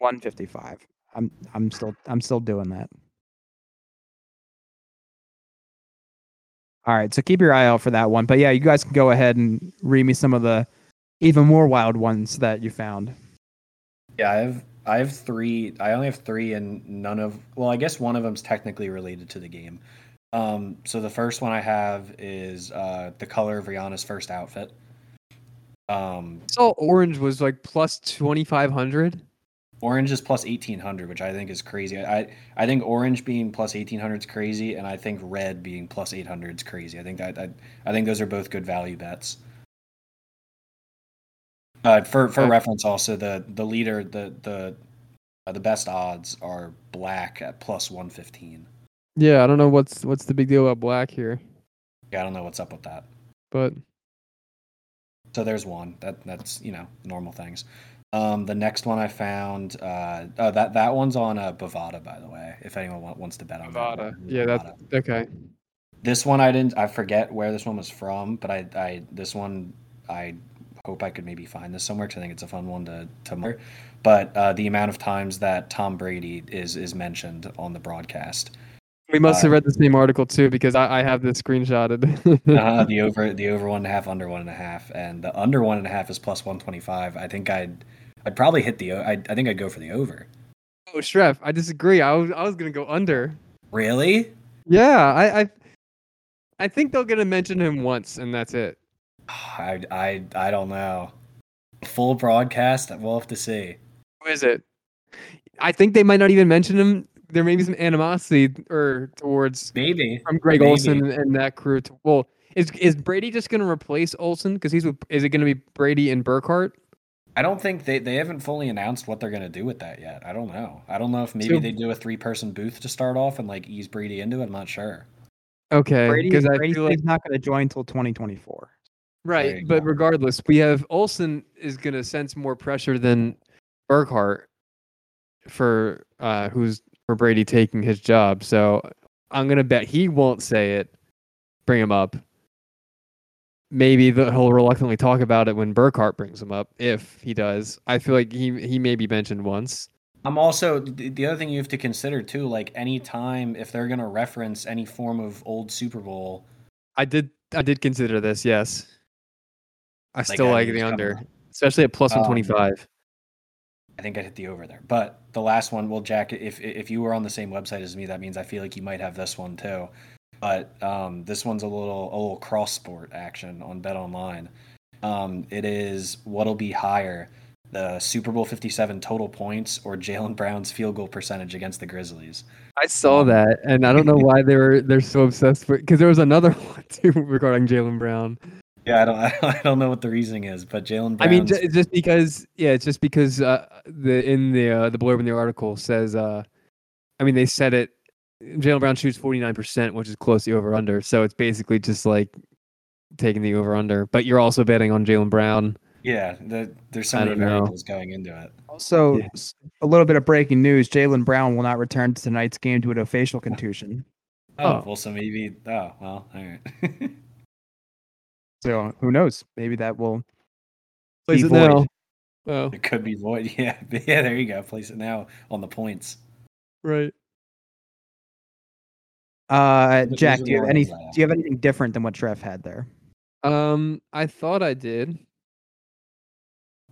155. I'm I'm still I'm still doing that. All right, so keep your eye out for that one. But yeah, you guys can go ahead and read me some of the even more wild ones that you found. Yeah, I have I have three. I only have three, and none of. Well, I guess one of them's technically related to the game. Um, so the first one I have is uh, the color of Rihanna's first outfit. Um, I saw orange was like plus twenty five hundred. orange is plus eighteen hundred, which I think is crazy. I I think orange being plus eighteen hundred is crazy, and I think red being plus eight hundred is crazy. I think that I, I think those are both good value bets. Uh, for for Okay. reference, also the the leader the the uh, the best odds are black at plus one fifteen. Yeah, I don't know what's what's the big deal about black here, Yeah, I don't know what's up with that. but So there's one that that's you know normal things. Um, the next one I found, uh, oh that that one's on uh, Bovada, by the way. If anyone wants to bet on that, Bovada. one, Yeah, that's okay. This one I didn't. I forget where this one was from, but I, I this one I hope I could maybe find this somewhere because I think it's a fun one to to. mar- But uh, the amount of times that Tom Brady is is mentioned on the broadcast We must have Uh, read the same article too because I, I have this screenshotted. uh, the over the over one and a half, under one and a half, and the under one and a half is plus one twenty five. I think I'd I'd probably hit the I think I'd go for the over. oh, Schreff, I disagree. I was I was gonna go under. Really? Yeah, I I, I think they're gonna mention him once and that's it. I I I don't know. Full broadcast. We'll have to see. Who is it? I think they might not even mention him. There may be some animosity or towards Maybe. from Greg Maybe. Olsen and that crew. To, well, is is Brady just going to replace Olsen because he's with? Is it going to be Brady and Burkhardt? I don't think they, they haven't fully announced what they're gonna do with that yet. I don't know. I don't know if maybe So- they do a three person booth to start off and like ease Brady into it. I'm not sure. Okay, Brady, because I Brady feel like not going to join until 2024. Right. But go. regardless, we have Olsen is going to sense more pressure than Burkhardt for uh who's for Brady taking his job. So I'm gonna bet he won't say it. Bring him up. Maybe the, he'll reluctantly talk about it when Burkhardt brings him up, if he does. I feel like he he may be mentioned once. I'm also the other thing you have to consider too, like any time if they're gonna reference any form of old Super Bowl, I did I did consider this, yes. I still I like the under, especially at plus Um, 125. I think I'd hit the over there. But the last one, well, Jack, if if you were on the same website as me, that means I feel like you might have this one too. But um, this one's a little a little cross sport action on Bet Online. Um, it is what'll be higher, the Super Bowl Fifty Seven total points or Jaylen Brown's field goal percentage against the Grizzlies. I saw um, that, and I don't know why they were they're so obsessed with because there was another one too regarding Jaylen Brown. Yeah, I don't I don't know what the reasoning is, but Jaylen Brown. I mean, Brown's just because, yeah, it's just because uh, the in the uh, the blurb in the article says, uh, I mean, they said it. Jaylen Brown shoots forty nine percent, which is close to over under. So it's basically just like taking the over under, but you're also betting on Jaylen Brown. yeah, the, there's so many don't know. variables going into it. Also, Yeah. s- a little bit of breaking news: Jaylen Brown will not return to tonight's game due to a facial contusion. Oh, Oh. well, so maybe. Oh, well, all right. So who knows? Maybe that will. Plays Be it now. void. Oh, It could be void. Yeah, yeah. There you go. Place it now on the points. right. Uh, Jack, do you have any? Do you have anything different than what Trev had there? Um, I thought I did.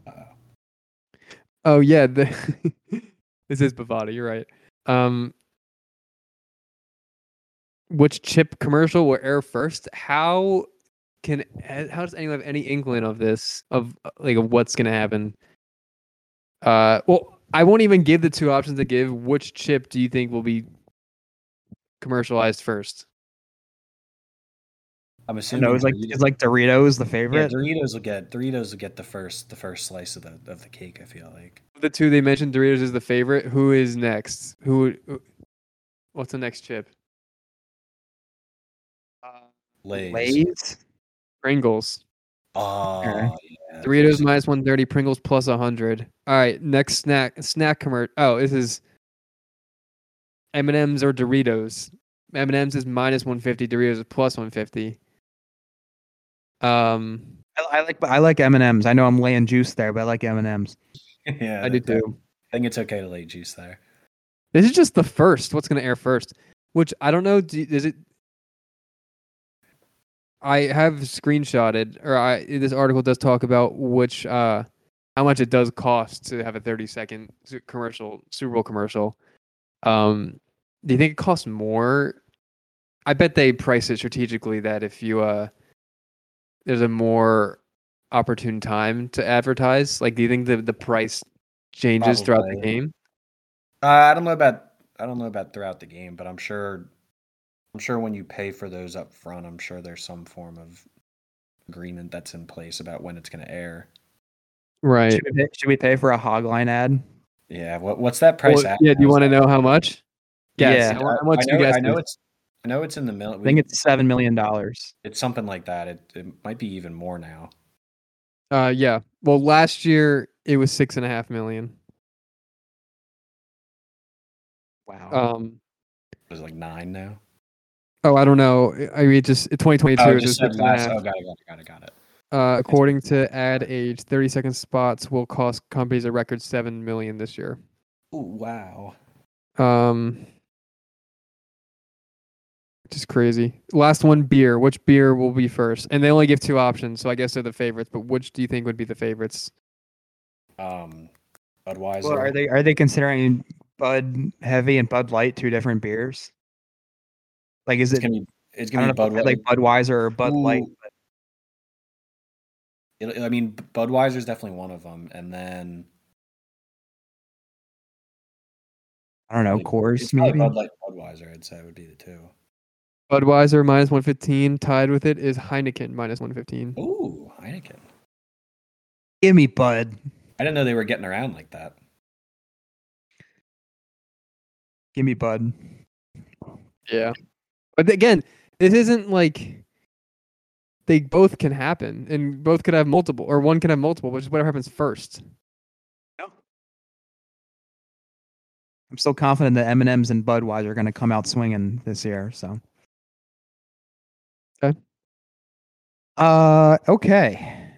Uh, Oh yeah, the this is Bovada. You're right. Um, which chip commercial will air first? How can eh, how does anyone have any inkling of this of uh, like of what's gonna happen? Uh, well, I won't even give the two options to give. Which chip do you think will be commercialized first? I'm assuming know it's like Doritos- it's like Doritos the yeah, favorite. Doritos will get Doritos will get the first the first slice of the of the cake. I feel like The two they mentioned, Doritos is the favorite. Who is next? Who? who- What's the next chip? Lay's. Lay's. Pringles. Oh, Okay. yeah. Doritos minus 130, Pringles plus 100. All right, next snack snack commercial. Oh, this is M&M's or Doritos. M&M's is minus 150, Doritos is plus 150. Um, I, I like I like M and M's. I know I'm laying juice there, but I like M and M's. yeah, I do too. I think it's okay to lay juice there. This is just the first. What's going to air first? Which I don't know. Do, is it? I have screenshotted, or I this article does talk about which uh how much it does cost to have a 30 second commercial Super Bowl commercial. Um, do you think it costs more? I bet they price it strategically that if you uh there's a more opportune time to advertise. Like, do you think the the price changes throughout the game? Uh, I don't know about I don't know about throughout the game, but I'm sure I'm sure when you pay for those up front, I'm sure there's some form of agreement that's in place about when it's going to air. Right. Should we, pay, should we pay for a hogline ad? Yeah, what what's that price? Well, yeah, do you want to know how much? Yes, Yeah. how, how I much do you know, guys I know think? it's I know it's in the middle. I think it's seven million dollars. it's something like that. It it might be even more now. Uh, yeah. Well, last year it was six and a half million. Wow. Um. Is it like nine now? Oh, I don't know. I mean, just 2022 Oh, it is just just said six last. Oh, got it, got it, got it, got it. Uh, according to Ad Age, 30 second spots will cost companies a record seven million this year. Oh wow. Um. just crazy. Last one, beer. Which beer will be first? And they only give two options, so I guess they're the favorites. But which do you think would be the favorites? Um, Budweiser. Well, are they are they considering Bud Heavy and Bud Light two different beers? Like, is It's it gonna be. It's gonna be know if Budweiser. like Budweiser or Bud Light? Ooh. It- I mean, Budweiser is definitely one of them, and then I don't know, like, Coors it's maybe. Bud Light, Budweiser. I'd say would be the two. Budweiser minus 115. Tied with it is Heineken minus 115. Ooh, Heineken. Give me Bud. I didn't know they were getting around like that. Give me Bud. Yeah. But again, this isn't like they both can happen and both could have multiple or one can have multiple, which is whatever happens first. No. I'm still confident that M and M's and Budweiser are going to come out swinging this year. So. Okay. Uh. Okay.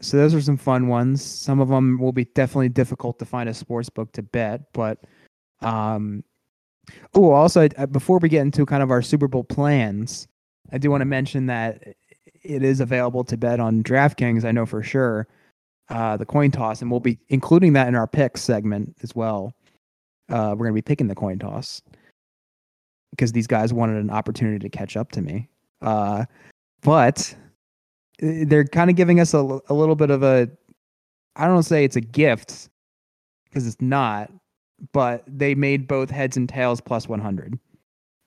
So those are some fun ones. Some of them will be definitely difficult to find a sports book to bet, but um. Oh, also before we get into kind of our Super Bowl plans, I do want to mention that it is available to bet on DraftKings. I know for sure. Uh, the coin toss, and we'll be including that in our picks segment as well. Uh, we're going to be picking the coin toss because these guys wanted an opportunity to catch up to me. Uh, but uh, they're kind of giving us a, a little bit of a, I don't say it's a gift because it's not, but they made both heads and tails plus 100,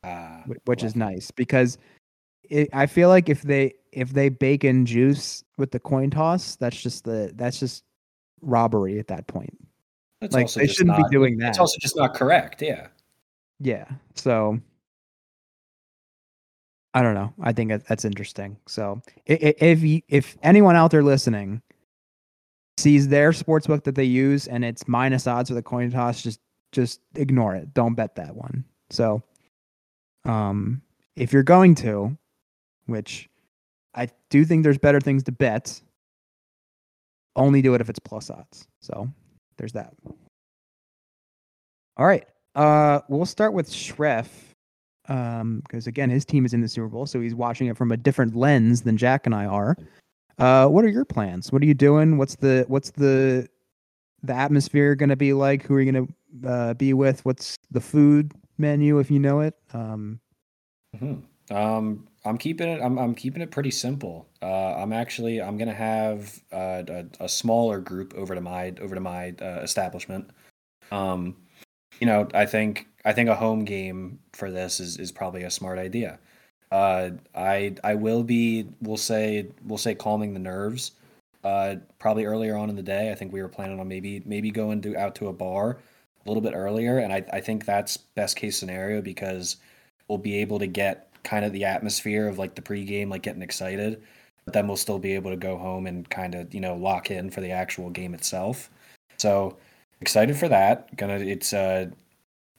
Ah, wh- which is nice because it, I feel like if they if they bake in juice with the coin toss, that's just the that's just robbery at that point. It's like also they shouldn't not- be doing that. It's also just not correct. Yeah. Yeah. So I don't know. I think that's interesting. So if you, if anyone out there listening sees their sports book that they use and it's minus odds with a coin toss, just just ignore it. Don't bet that one. So um if you're going to, which I do think there's better things to bet, only do it if it's plus odds. So there's that. All right. Uh, we'll start with Schreff, um, because again, his team is in the Super Bowl, so he's watching it from a different lens than Jack and I are. Uh, what are your plans? What are you doing? What's the what's the the atmosphere going to be like? Who are you going to uh, be with? What's the food menu if you know it? Um, Mhm. Um, I'm keeping it. I'm, I'm keeping it pretty simple. Uh, I'm actually I'm gonna have a, a smaller group over to my over to my uh, establishment. Um, you know, I think I think a home game for this is is probably a smart idea. Uh, I I will be we'll say we'll say calming the nerves. Uh, probably earlier on in the day. I think we were planning on maybe maybe going to out to a bar a little bit earlier, and I I think that's best case scenario because we'll be able to get kind of the atmosphere of like the pregame, like getting excited. But then we'll still be able to go home and kind of you know lock in for the actual game itself. So excited for that. Gonna it's uh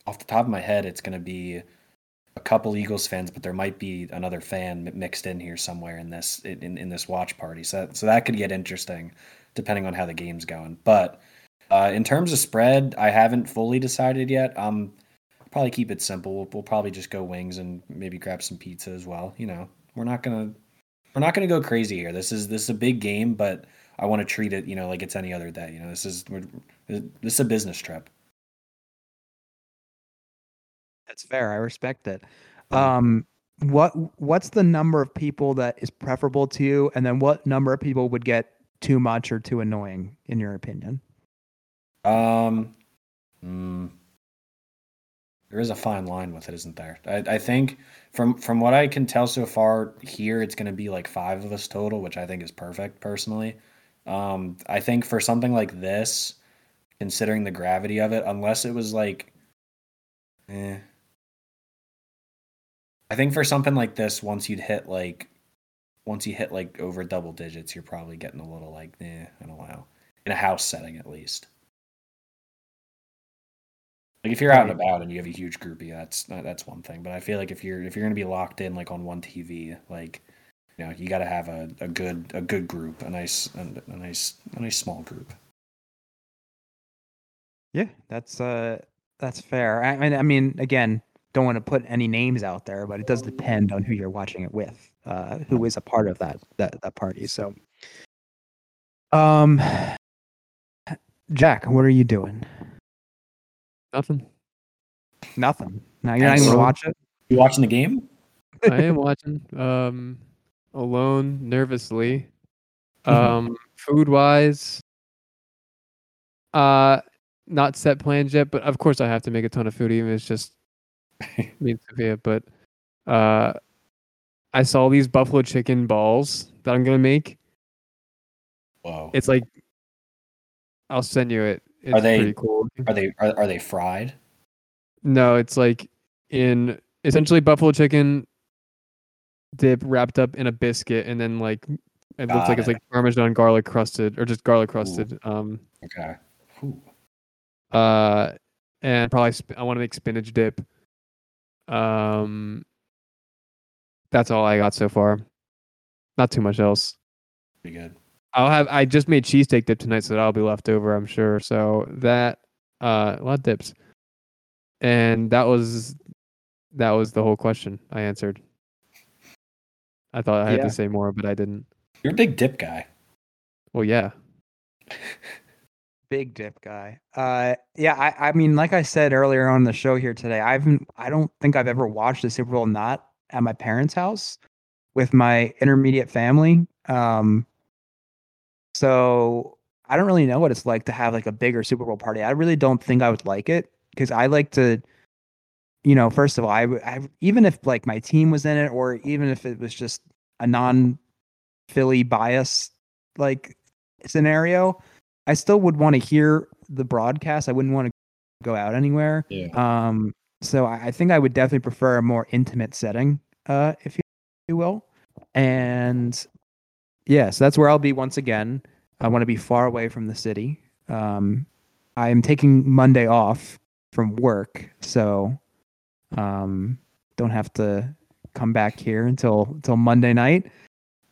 off the top of my head, it's gonna be a couple Eagles fans, but there might be another fan mixed in here somewhere in this in, in this watch party. So so that could get interesting depending on how the game's going. But uh, in terms of spread, I haven't fully decided yet. Um, probably keep it simple. We'll, we'll probably just go wings and maybe grab some pizza as well. You know, we're not gonna we're not gonna go crazy here. This is this is a big game, but I want to treat it you know like it's any other day. You know, this is we're, this is a business trip. that's fair. I respect it. Um, what what's the number of people that is preferable to you, and then what number of people would get too much or too annoying in your opinion? Um, mm, there is a fine line with it, isn't there? I, I think from from what I can tell so far here, it's going to be like five of us total, which I think is perfect personally. Um, I think for something like this, considering the gravity of it, unless it was like, eh. I think for something like this, once you'd hit like, once you hit like over double digits, you're probably getting a little like, eh, I don't know, in a house setting at least. Like if you're out and about and you have a huge groupie, that's that's one thing. But I feel like if you're if you're gonna be locked in like on one TV, like you know, you got to have a, a good a good group, a nice a, a nice a nice small group. Yeah, that's uh that's fair. I mean, I mean, again, don't want to put any names out there, but it does depend on who you're watching it with, uh, who is a part of that that that party. So, um, Jack, what are you doing? Nothing. Nothing. Now you're not even gonna watch it. You watching the game? I am watching. Um, alone, nervously. Um, food wise, uh, not set plans yet, but of course I have to make a ton of food, even it's just me and Sophia. But uh, I saw these buffalo chicken balls that I'm gonna make. Wow! It's like, I'll send you it. It's Are they- cool. Are they are, are they fried? No, it's like in essentially buffalo chicken dip wrapped up in a biscuit, and then like it looks like Got it's like parmesan garlic crusted, or just garlic crusted. Um, Okay. Whew. uh, and probably sp- I want to make spinach dip. Um, that's all I got so far. Not too much else. Pretty good. I'll have. I just made cheesesteak dip tonight, so that'll be left over, I'm sure. So that uh, a lot of dips, and that was that was the whole question I answered. I thought I had Yeah. to say more, but I didn't. You're a big dip guy. Well, yeah. Big dip guy. Uh, yeah, I, I mean, like I said earlier on the show here today, I've I don't think I've ever watched the Super Bowl not at my parents' house with my intermediate family. Um, so I don't really know what it's like to have like a bigger Super Bowl party. I really don't think I would like it because I like to, you know, first of all, I, I even if like my team was in it or even if it was just a non Philly bias like scenario, I still would want to hear the broadcast. I wouldn't want to go out anywhere. Yeah. Um, so I, I think I would definitely prefer a more intimate setting, uh, if you, you will. And yes, that's where I'll be once again. I want to be far away from the city. Um, I am taking Monday off from work, so um, don't have to come back here until until Monday night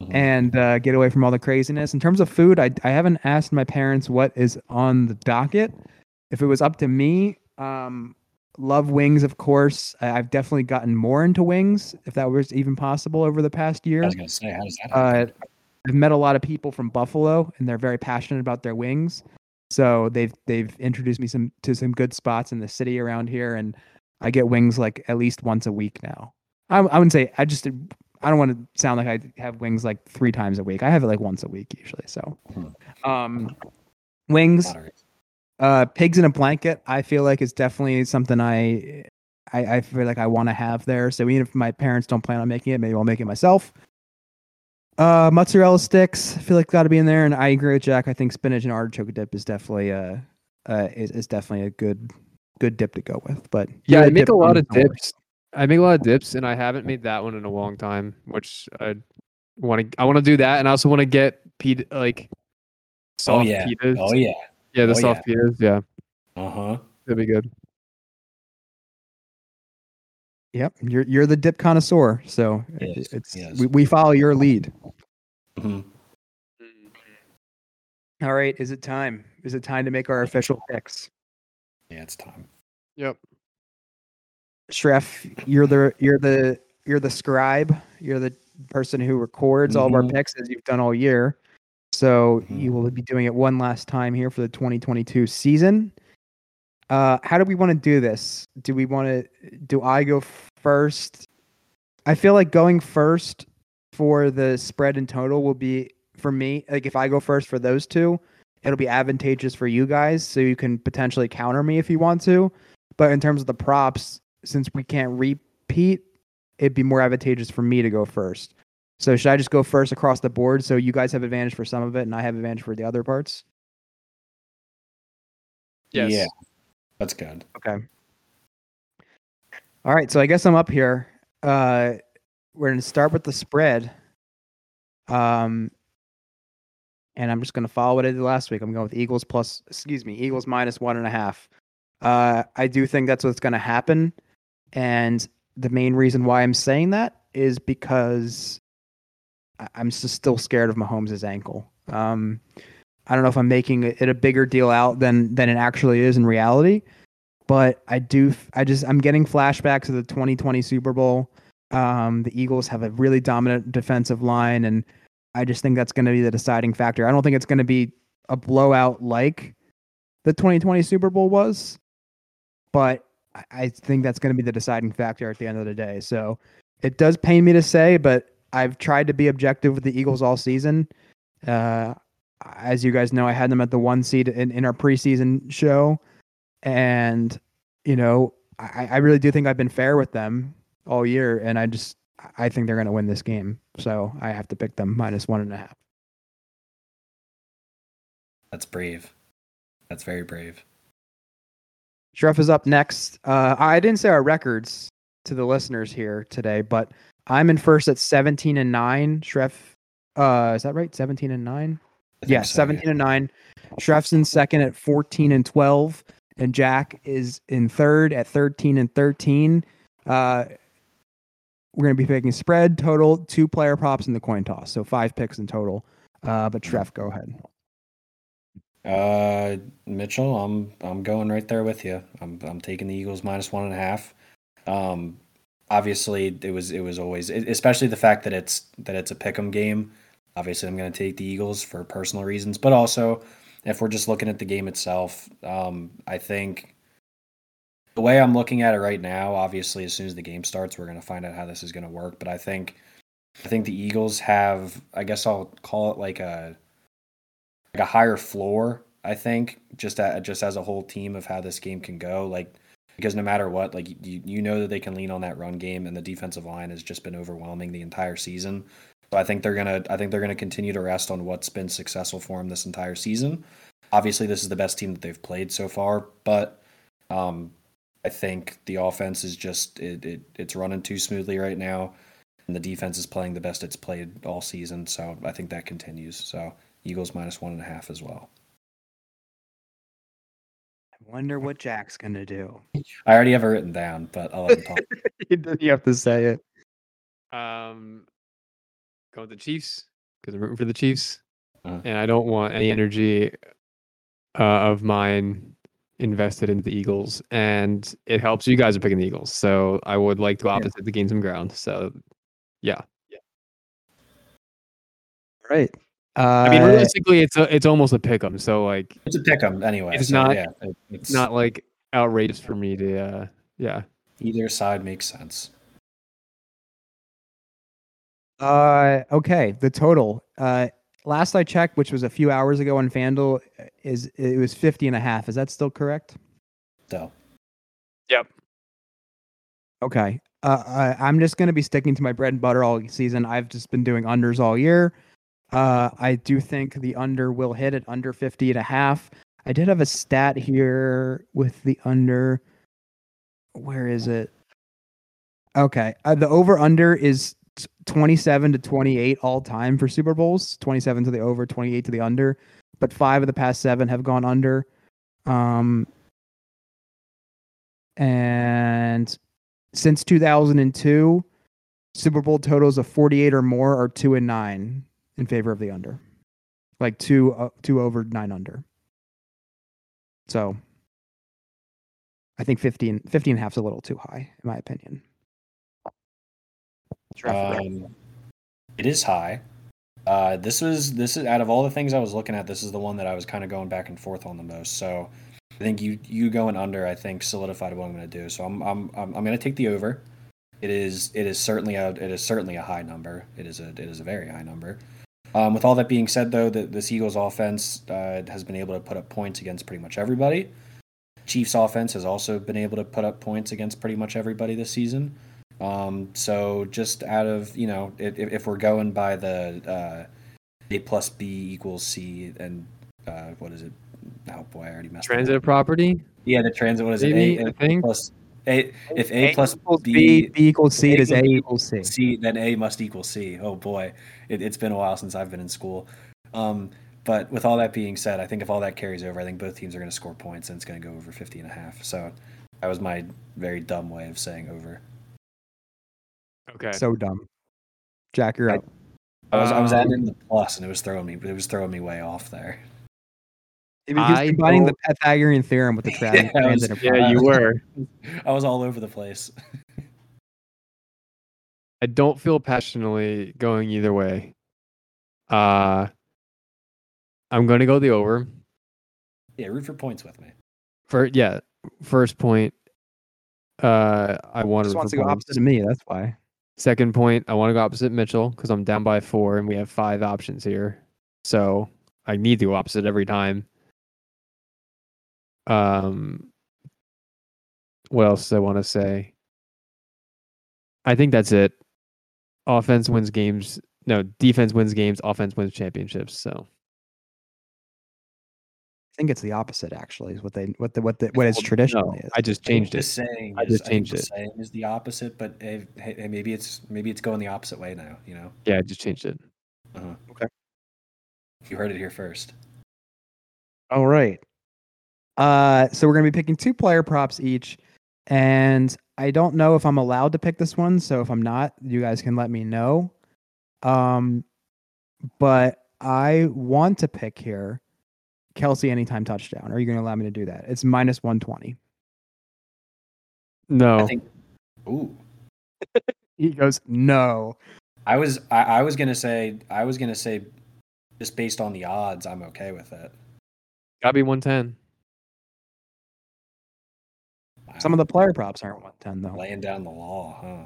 Mhm. and uh, get away from all the craziness. In terms of food, I, I haven't asked my parents what is on the docket. If it was up to me, um, love wings, of course. I, I've definitely gotten more into wings, if that was even possible over the past year. I was gonna say, how does that Uh, happen? I've met a lot of people from Buffalo, and they're very passionate about their wings. So they've they've introduced me some to some good spots in the city around here, and I get wings like at least once a week now. I, I wouldn't say I just I don't want to sound like I have wings like three times a week. I have it like once a week usually. So, Hmm. um, wings, uh, pigs in a blanket. I feel like is definitely something I I, I feel like I want to have there. So even if my parents don't plan on making it, maybe I'll make it myself. Uh, mozzarella sticks. I feel like got to be in there, and I agree with Jack. I think spinach and artichoke dip is definitely uh, uh is, is definitely a good good dip to go with. But Yeah, you're I a make a lot of connoisseur. dips. I make a lot of dips, and I haven't made that one in a long time. Which I want to. I want to do that, and I also want to get pita like Oh soft yeah. pitas. Oh yeah. yeah, the Oh, soft pitas. Yeah, Uh huh. that'd be good. Yep, you're you're the dip connoisseur, so Yes, it's yes. we, we follow your lead. hmm All right, is it time? Is it time to make our official picks? Yeah, it's time. Yep. Schreff, you're the you're the you're the scribe. You're the person who records all of our Mhm. picks as you've done all year. So you Mhm. will be doing it one last time here for the 2022 season. Uh, how do we want to do this? Do we want to? Do I go first? I feel like going first for the spread and total will be for me. Like if I go first for those two, it'll be advantageous for you guys, so you can potentially counter me if you want to. But in terms of the props, since we can't repeat, it'd be more advantageous for me to go first. So should I just go first across the board so you guys have advantage for some of it and I have advantage for the other parts? Yes. Yeah. That's good. Okay. All right, so I guess I'm up here. Uh, we're gonna start with the spread. Um, and I'm just gonna follow what I did last week. I'm going with Eagles plus, excuse me, Eagles minus one and a half. Uh, I do think that's what's gonna happen, and the main reason why I'm saying that is because I'm still scared of Mahomes' ankle. Um, I don't know if I'm making it a bigger deal out than than it actually is in reality. but I do. I just I'm getting flashbacks of the 2020 Super Bowl. Um, the Eagles have a really dominant defensive line, and I just think that's going to be the deciding factor. I don't think it's going to be a blowout like the 2020 Super Bowl was, but I- think that's going to be the deciding factor at the end of the day. So it does pain me to say, but I've tried to be objective with the Eagles all season. Uh, as you guys know, I had them at the one seed in, in our preseason show. And, you know, I, I really do think I've been fair with them all year. And I just, I think they're going to win this game. So I have to pick them minus one and a half. That's brave. That's very brave. Schreff is up next. Uh, I didn't say our records to the listeners here today, but I'm in first at 17 and 9. Schreff, uh, is that right? 17 and 9? I Yeah, so, 17 and 9. Schreff's in second at 14 and 12. And Jack is in third at 13 and 13. Uh, we're going to be picking spread, total, two player props, and the coin toss. So five picks in total. Uh, but Schreff, go ahead. Uh, Mitchell, I'm I'm going right there with you. I'm I'm taking the Eagles minus one and a half. Um, obviously it was it was always especially the fact that it's that it's a pick'em game. Obviously, I'm going to take the Eagles for personal reasons, but also if we're just looking at the game itself, um, I think the way I'm looking at it right now, obviously, as soon as the game starts, we're going to find out how this is going to work. But I think I think the Eagles have, I guess I'll call it like a like a higher floor. I think just a, just as a whole team of how this game can go, like because no matter what, like you you know that they can lean on that run game, and the defensive line has just been overwhelming the entire season. So I think they're gonna I think they're gonna continue to rest on what's been successful for them this entire season. Obviously, this is the best team that they've played so far, but um, I think the offense is just it, it it's running too smoothly right now, and the defense is playing the best it's played all season. So I think that continues. So Eagles minus one and a half as well. I wonder what Jack's going to do. I already have it written down, but I'll let him talk. you have to say it. Um, go with the Chiefs because I'm rooting for the Chiefs, Uh-huh. and I don't want any energy uh, of mine invested into the Eagles. And it helps you guys are picking the Eagles, so I would like to go Yeah. opposite to gain some ground. So, yeah, yeah. Right. Uh, I mean, realistically, it's a, it's almost a pick 'em. So like, It's a pick 'em anyway. It's so, not- Yeah, it's it's not like outrageous for me to, uh, yeah. Either side makes sense. Uh, okay. The total. Uh, last I checked, which was a few hours ago on FanDuel, uh, is it was 50 and a half. Is that still correct? So Yep. Okay. Uh, I, I'm just going to be sticking to my bread and butter all season. I've just been doing unders all year. Uh, I do think the under will hit at under 50 and a half. I did have a stat here with the under. Where is it? Okay. Uh, the over under is t- 27 to 28 all time for Super Bowls. 27 to the over, 28 to the under. But five of the past seven have gone under. Um, and since 2002, Super Bowl totals of 48 or more are two and nine in favor of the under, like two uh, two over nine under. So I think 15, 15 and a half is a little too high, in my opinion. Um, it is high. Uh, this was this is out of all the things I was looking at, this is the one that I was kind of going back and forth on the most. So I think you you going under, I think solidified what I'm going to do. So I'm I'm I'm, I'm going to take the over. It is it is certainly a it is certainly a high number. It is a it is a very high number. Um, with all that being said, though, the, this Eagles offense uh, has been able to put up points against pretty much everybody. Chiefs offense has also been able to put up points against pretty much everybody this season. Um, so just out of you know, if, if we're going by the uh, A plus B equals C and uh, what is it? Oh boy, I already messed it up. Transitive property. Yeah, the transit. What is Maybe, it? A, think. plus A. If A, plus equals B, B, B equals C, A it is A equals B equals C. C, then A must equal C. Oh boy, it, it's been a while since I've been in school. Um, but with all that being said, I think if all that carries over, I think both teams are going to score points and it's going to go over 50 and a half. So that was my very dumb way of saying over. Okay. So dumb. Jack, you're I- up. I was I was Um, adding in the plus and it was throwing me, it was throwing me way off there. He was I combining the Pythagorean theorem with the tra- Yeah, I was- Yeah, you were. I was all over the place. I don't feel passionately going either way. Uh I'm gonna go the over. Yeah, root for points with me. For yeah, first point. Uh I wanted Just wants to go points. opposite of me. That's why. Second point, I want to go opposite Mitchell because I'm down by four and we have five options here. So I need to go opposite every time. Um what else do I want to say? I think that's it. Offense wins games. No, defense wins games, offense wins championships. So think it's the opposite. Actually, is what they what the what the what it's Well, no, traditionally is. I just changed the it. saying I just I think changed the it. saying is the opposite, but hey, hey, hey, maybe it's maybe it's going the opposite way now. You know, Yeah, I just changed it. Okay. You heard it here first. All right. Uh, so we're gonna be picking two player props each, and I don't know if I'm allowed to pick this one. So if I'm not, you guys can let me know. Um, but I want to pick here Kelce anytime touchdown. Are you gonna allow me to do that? It's minus one twenty. No. I think. Ooh, He goes no. I was I, I was gonna say I was gonna say, just based on the odds, I'm okay with it. Gotta be 110. Some of the player props aren't one ten though. laying down the law, huh?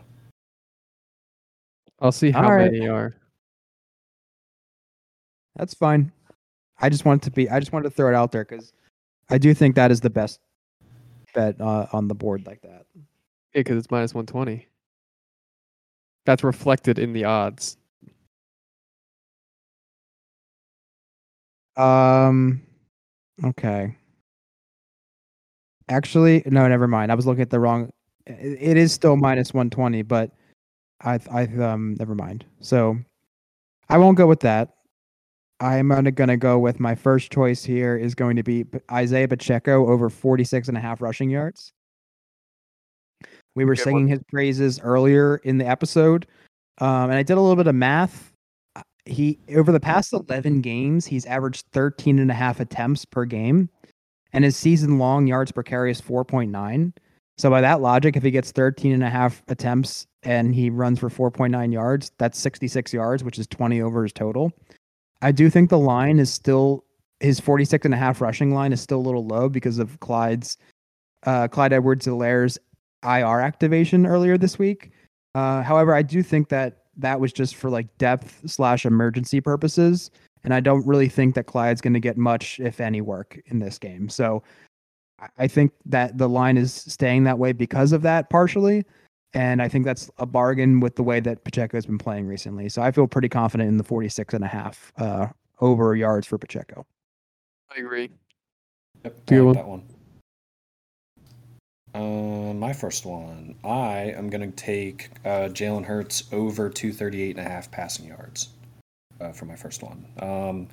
I'll see how All right. many are. That's fine. I just want to be. I just wanted to throw it out there because I do think that is the best bet uh, on the board like that. Yeah, because it's minus 120. That's reflected in the odds. Um. Okay. Actually, no. Never mind. I was looking at the wrong. It is still minus one twenty, but I I um never mind. So I won't go with that. I'm gonna gonna go with my first choice here is going to be Isaiah Pacheco over 46 and a half rushing yards. We were Good one. singing his praises earlier in the episode, um, and I did a little bit of math uh, he over the past 11 games he's averaged 13 and a half attempts per game and his season long yards per carry is 4.9 so by that logic if he gets 13 and a half attempts and he runs for 4.9 yards that's 66 yards which is 20 over his total i do think the line is still his 46 and a half rushing line is still a little low because of clyde's uh, Clyde Edwards-Helaire's ir activation earlier this week uh, however i do think that that was just for like depth slash emergency purposes. And I don't really think that Clyde's going to get much, if any, work in this game. So I- I think that the line is staying that way because of that partially. And I think that's a bargain with the way that Pacheco has been playing recently. So I feel pretty confident in the 46 and a half uh, over yards for Pacheco. I agree. Yep, I Good like one. that one. Uh, my first one, I am going to take uh, Jalen Hurts over 238 and a half passing yards uh, for my first one. Um,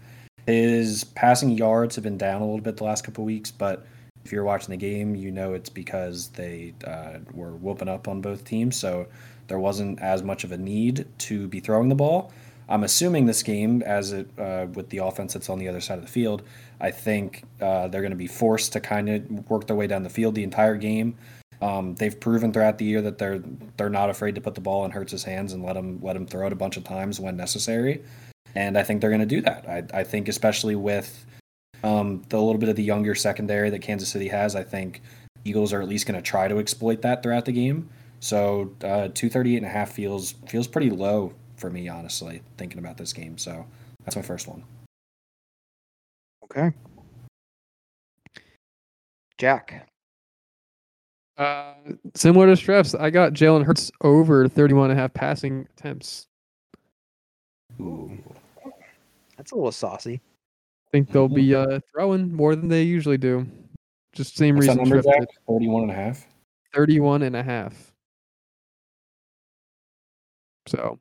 his passing yards have been down a little bit the last couple weeks, but if you're watching the game, you know it's because they uh, were whooping up on both teams, so there wasn't as much of a need to be throwing the ball. I'm assuming this game, as it uh, with the offense that's on the other side of the field, I think uh, they're going to be forced to kind of work their way down the field the entire game. Um, they've proven throughout the year that they're they're not afraid to put the ball in Hurts' hands and let him let him throw it a bunch of times when necessary. And I think they're going to do that. I, I think especially with um, the little bit of the younger secondary that Kansas City has, I think Eagles are at least going to try to exploit that throughout the game. So uh, 238 and a half feels feels pretty low for me, honestly, thinking about this game. So that's my first one. Okay. Jack. Uh, similar to Schreff's, I got Jalen Hurts over 31 and a half passing attempts. Ooh. That's a little saucy. I think they'll be uh, throwing more than they usually do. Just same What's that reason number, Schreff Zach? did. 31 and a half? 31 and a half. So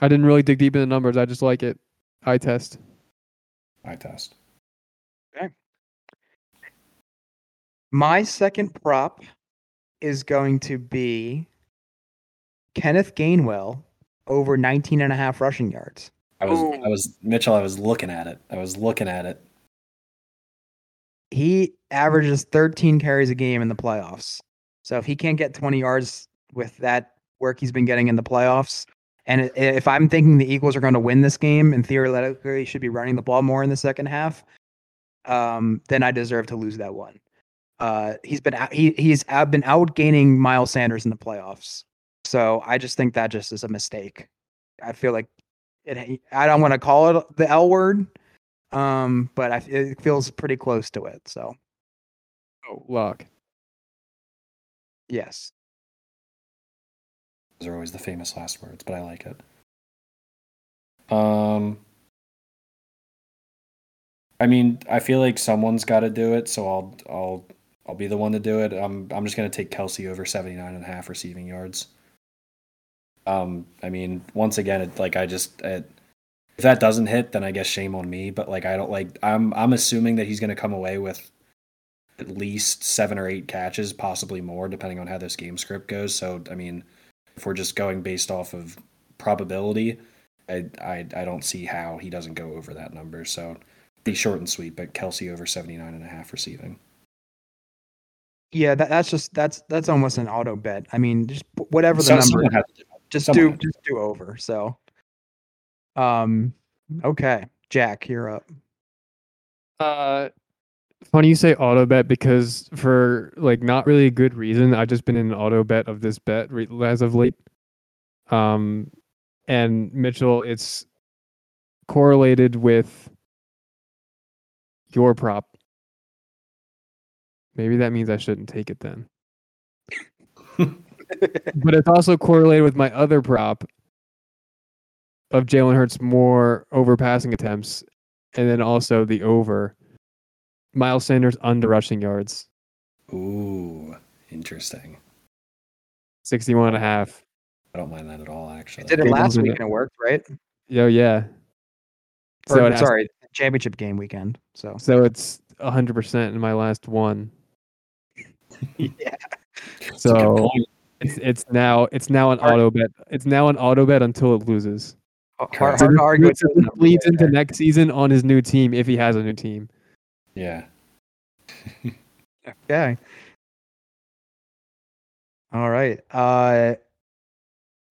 I didn't really dig deep in the numbers. I just like it. I test. I test. Okay. My second prop is going to be Kenneth Gainwell over 19 and a half rushing yards. I was, I was Mitchell. I was looking at it. I was looking at it. he averages 13 carries a game in the playoffs. So if he can't get 20 yards with that work he's been getting in the playoffs, and if I'm thinking the Eagles are going to win this game and theoretically he should be running the ball more in the second half, um, then I deserve to lose that one. Uh, he's been out, he he's out, been outgaining Miles Sanders in the playoffs. So I just think that just is a mistake. I feel like it. I don't want to call it the L word, um, but I, it feels pretty close to it. So Oh, lock. yes, Those are always the famous last words, but I like it. Um, I mean, I feel like someone's got to do it, so I'll I'll I'll be the one to do it. I'm I'm just gonna take Kelce over 79 and a half receiving yards. Um, I mean, once again, it like I just it, if that doesn't hit, then I guess shame on me. But like I don't like I'm I'm assuming that he's gonna come away with at least seven or eight catches, possibly more, depending on how this game script goes. So I mean, if we're just going based off of probability, I I, I don't see how he doesn't go over that number. So be short and sweet, but Kelce over 79 and a half receiving. yeah, that, that's just that's that's almost an auto bet. I mean, just whatever the So- number, someone has to do it. just someone do just do over. So, um, okay, Jack, you're up. Uh, funny you say auto bet because for like not really a good reason, I've just been in an auto bet of this bet re- as of late. Um, and Mitchell, it's correlated with your prop. Maybe that means I shouldn't take it then. but it's also correlated with my other prop of Jalen Hurts more over passing attempts, and then also the over Miles Sanders under rushing yards, Ooh, interesting. 61 and a half. I don't mind that at all, actually. Did it last in week it. and it worked, right? Yo, yeah. Or, So it has- sorry, championship game weekend. So so it's 100% in my last one. yeah, That's a good So point. It's it's now it's now an auto bet. It's now an auto bet until it loses. hard, hard to argue. with So those this numbers leads into next season on his new team if he has a new team. Yeah. Okay. All right. Uh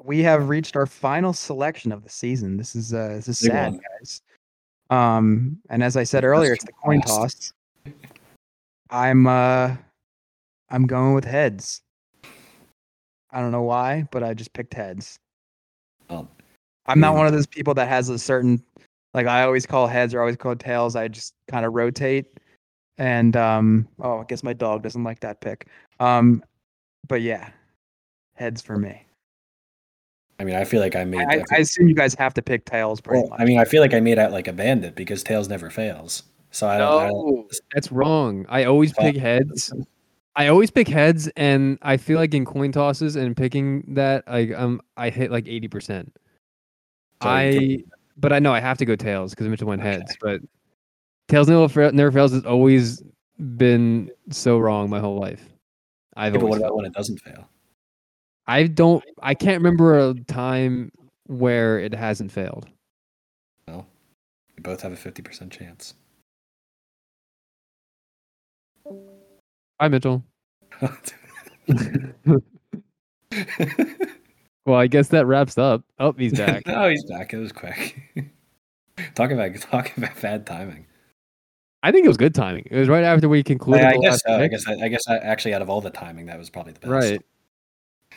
we have reached our final selection of the season. This is uh this is Big sad, one. guys. Um and as I said earlier, it's the coin toss. I'm uh I'm going with heads. I don't know why, but I just picked heads. Um, I'm not mm. one of those people that has a certain like I always call heads or always call tails. I just kind of rotate. And um oh, I guess my dog doesn't like that pick. Um but yeah. Heads for me. I mean, I feel like I made. I, I, I assume you guys have to pick tails pretty well, much. I mean, I feel like I made out like a bandit because tails never fails. So I don't. I don't No, that's wrong. I always Well, pick heads. I always pick heads, and I feel like in coin tosses and picking that, like um, I hit like eighty percent. I, but I know I have to go tails because Mitchell went Okay. heads. But tails never never fails has always been so wrong my whole life. I've Yeah, but what about when it doesn't fail? I don't. I can't remember a time where it hasn't failed. Well, we both have a fifty percent chance. Hi, Mitchell. Well, I guess that wraps up. Oh, he's back. oh, he's back. It was quick. talk about talk about bad timing. I think it was good timing. It was right after we concluded. I, I guess. So. I guess. I, I guess. I, actually, out of all the timing, that was probably the best. Right.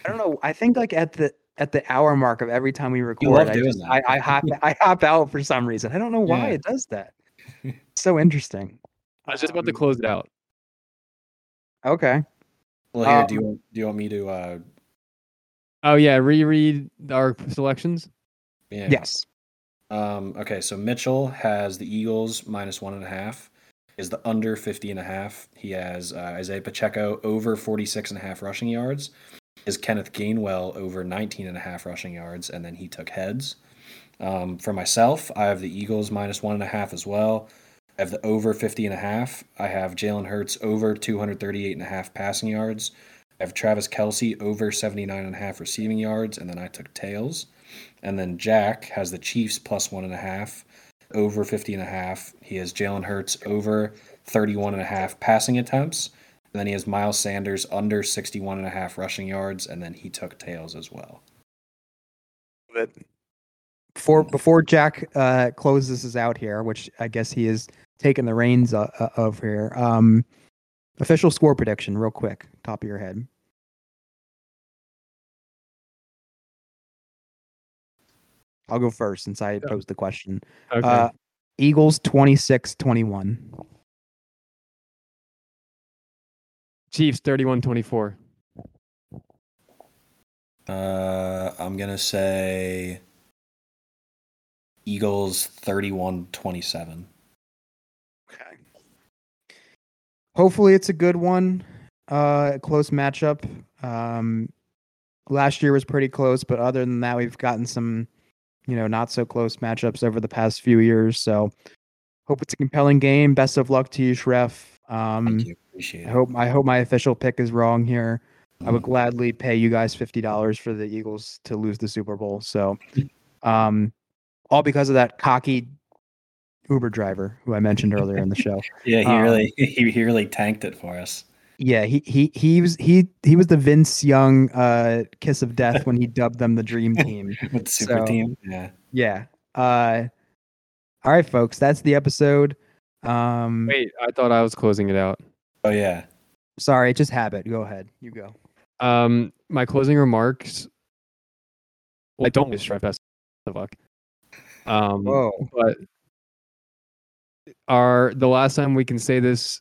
I don't know. I think like at the at the hour mark of every time we record, I, just. I, I hop I hop out for some reason. I don't know why Yeah. it does that. It's so interesting. I was just about to close it out. Okay. Well, here. Um, do you want, do you want me to? uh Oh yeah, reread our selections. yeah. Yes. Um, okay, so Mitchell has the Eagles minus one and a half, is the under 50 and a half. He has uh, Isaiah Pacheco over 46 and a half rushing yards, is Kenneth Gainwell over 19 and a half rushing yards, and then he took heads. Um, for myself, I have the Eagles minus one and a half as well. I have the over 50 and a half. I have Jalen Hurts over 238 and a half passing yards. I have Travis Kelce over 79 and a half receiving yards, and then I took tails. And then Jack has the Chiefs plus one and a half, over 50 and a half. He has Jalen Hurts over 31 and a half passing attempts. And then he has Miles Sanders under 61 and a half rushing yards. And then he took tails as well. Before before Jack uh, closes us out here, which I guess he is taking the reins uh, uh, of here. Um, official score prediction, real quick, top of your head. I'll go first since I Yeah. posed the question. Okay. Uh, Eagles 26 21. Chiefs 31-24. Uh, I'm going to say Eagles 31 27. Okay. Hopefully, it's a good one. Uh, a close matchup. Um, last year was pretty close, but other than that, we've gotten some, you know, not so close matchups over the past few years. So, hope it's a compelling game. Best of luck to you, Schreff. Um, Thank you. Appreciate I hope I hope my official pick is wrong here. I would Mhm. gladly pay you guys fifty dollars for the Eagles to lose the Super Bowl. So, um, all because of that cocky Uber driver who I mentioned earlier in the show. Yeah, he um, really he, he really tanked it for us. Yeah, he he he was he he was the Vince Young uh kiss of death when he dubbed them the dream team. With the super So- team. Yeah. Yeah. Uh all right folks, that's the episode. Um Wait, I thought I was closing it out. Oh yeah. sorry, just habit. Go ahead. You go. Um, my closing remarks. Well, I don't wish Schreff best of luck. Um, Whoa. but our the last time we can say this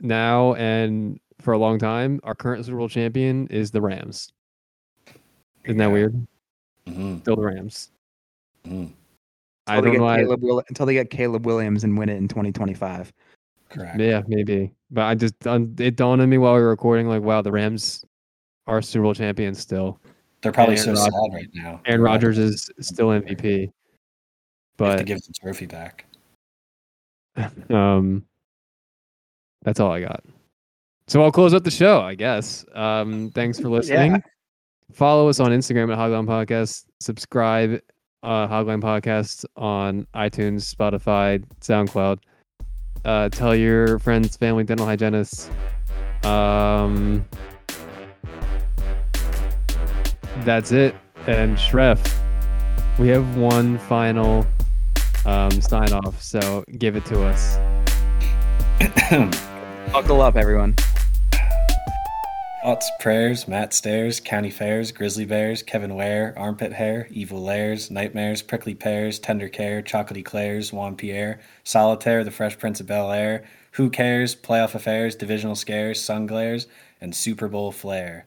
now and for a long time, our current Super Bowl champion is the Rams. Isn't that Yeah. weird? hmm Still the Rams. hmm I Until they don't get know. why- Caleb Will- until they get Caleb Williams and win it in 2025. Correct. Yeah, maybe. But I just it dawned on me while we were recording, like, wow, the Rams are Super Bowl champions still. They're probably so Rodgers- sad right now. Aaron Rodgers is still MVP. They have to But give the trophy back. um that's all I got. So I'll close up the show, I guess. Um thanks for listening. Follow us on Instagram at Hogline Podcast. Subscribe uh Hogline Podcast on iTunes, Spotify, SoundCloud. Uh tell your friends, family, dental hygienists. Um that's it. And Schreff, we have one final um, sign off. So give it to us. Buckle up, everyone. Thoughts, prayers, Matt Stairs, County Fairs, Grizzly Bears, Kevin Ware, Armpit Hair, Evil Lairs, Nightmares, Prickly Pears, Tender Care, Chocolatey Clairs, Juan Pierre, Solitaire, The Fresh Prince of Bel Air, Who Cares, Playoff Affairs, Divisional Scares, Sun Glares, and Super Bowl Flair.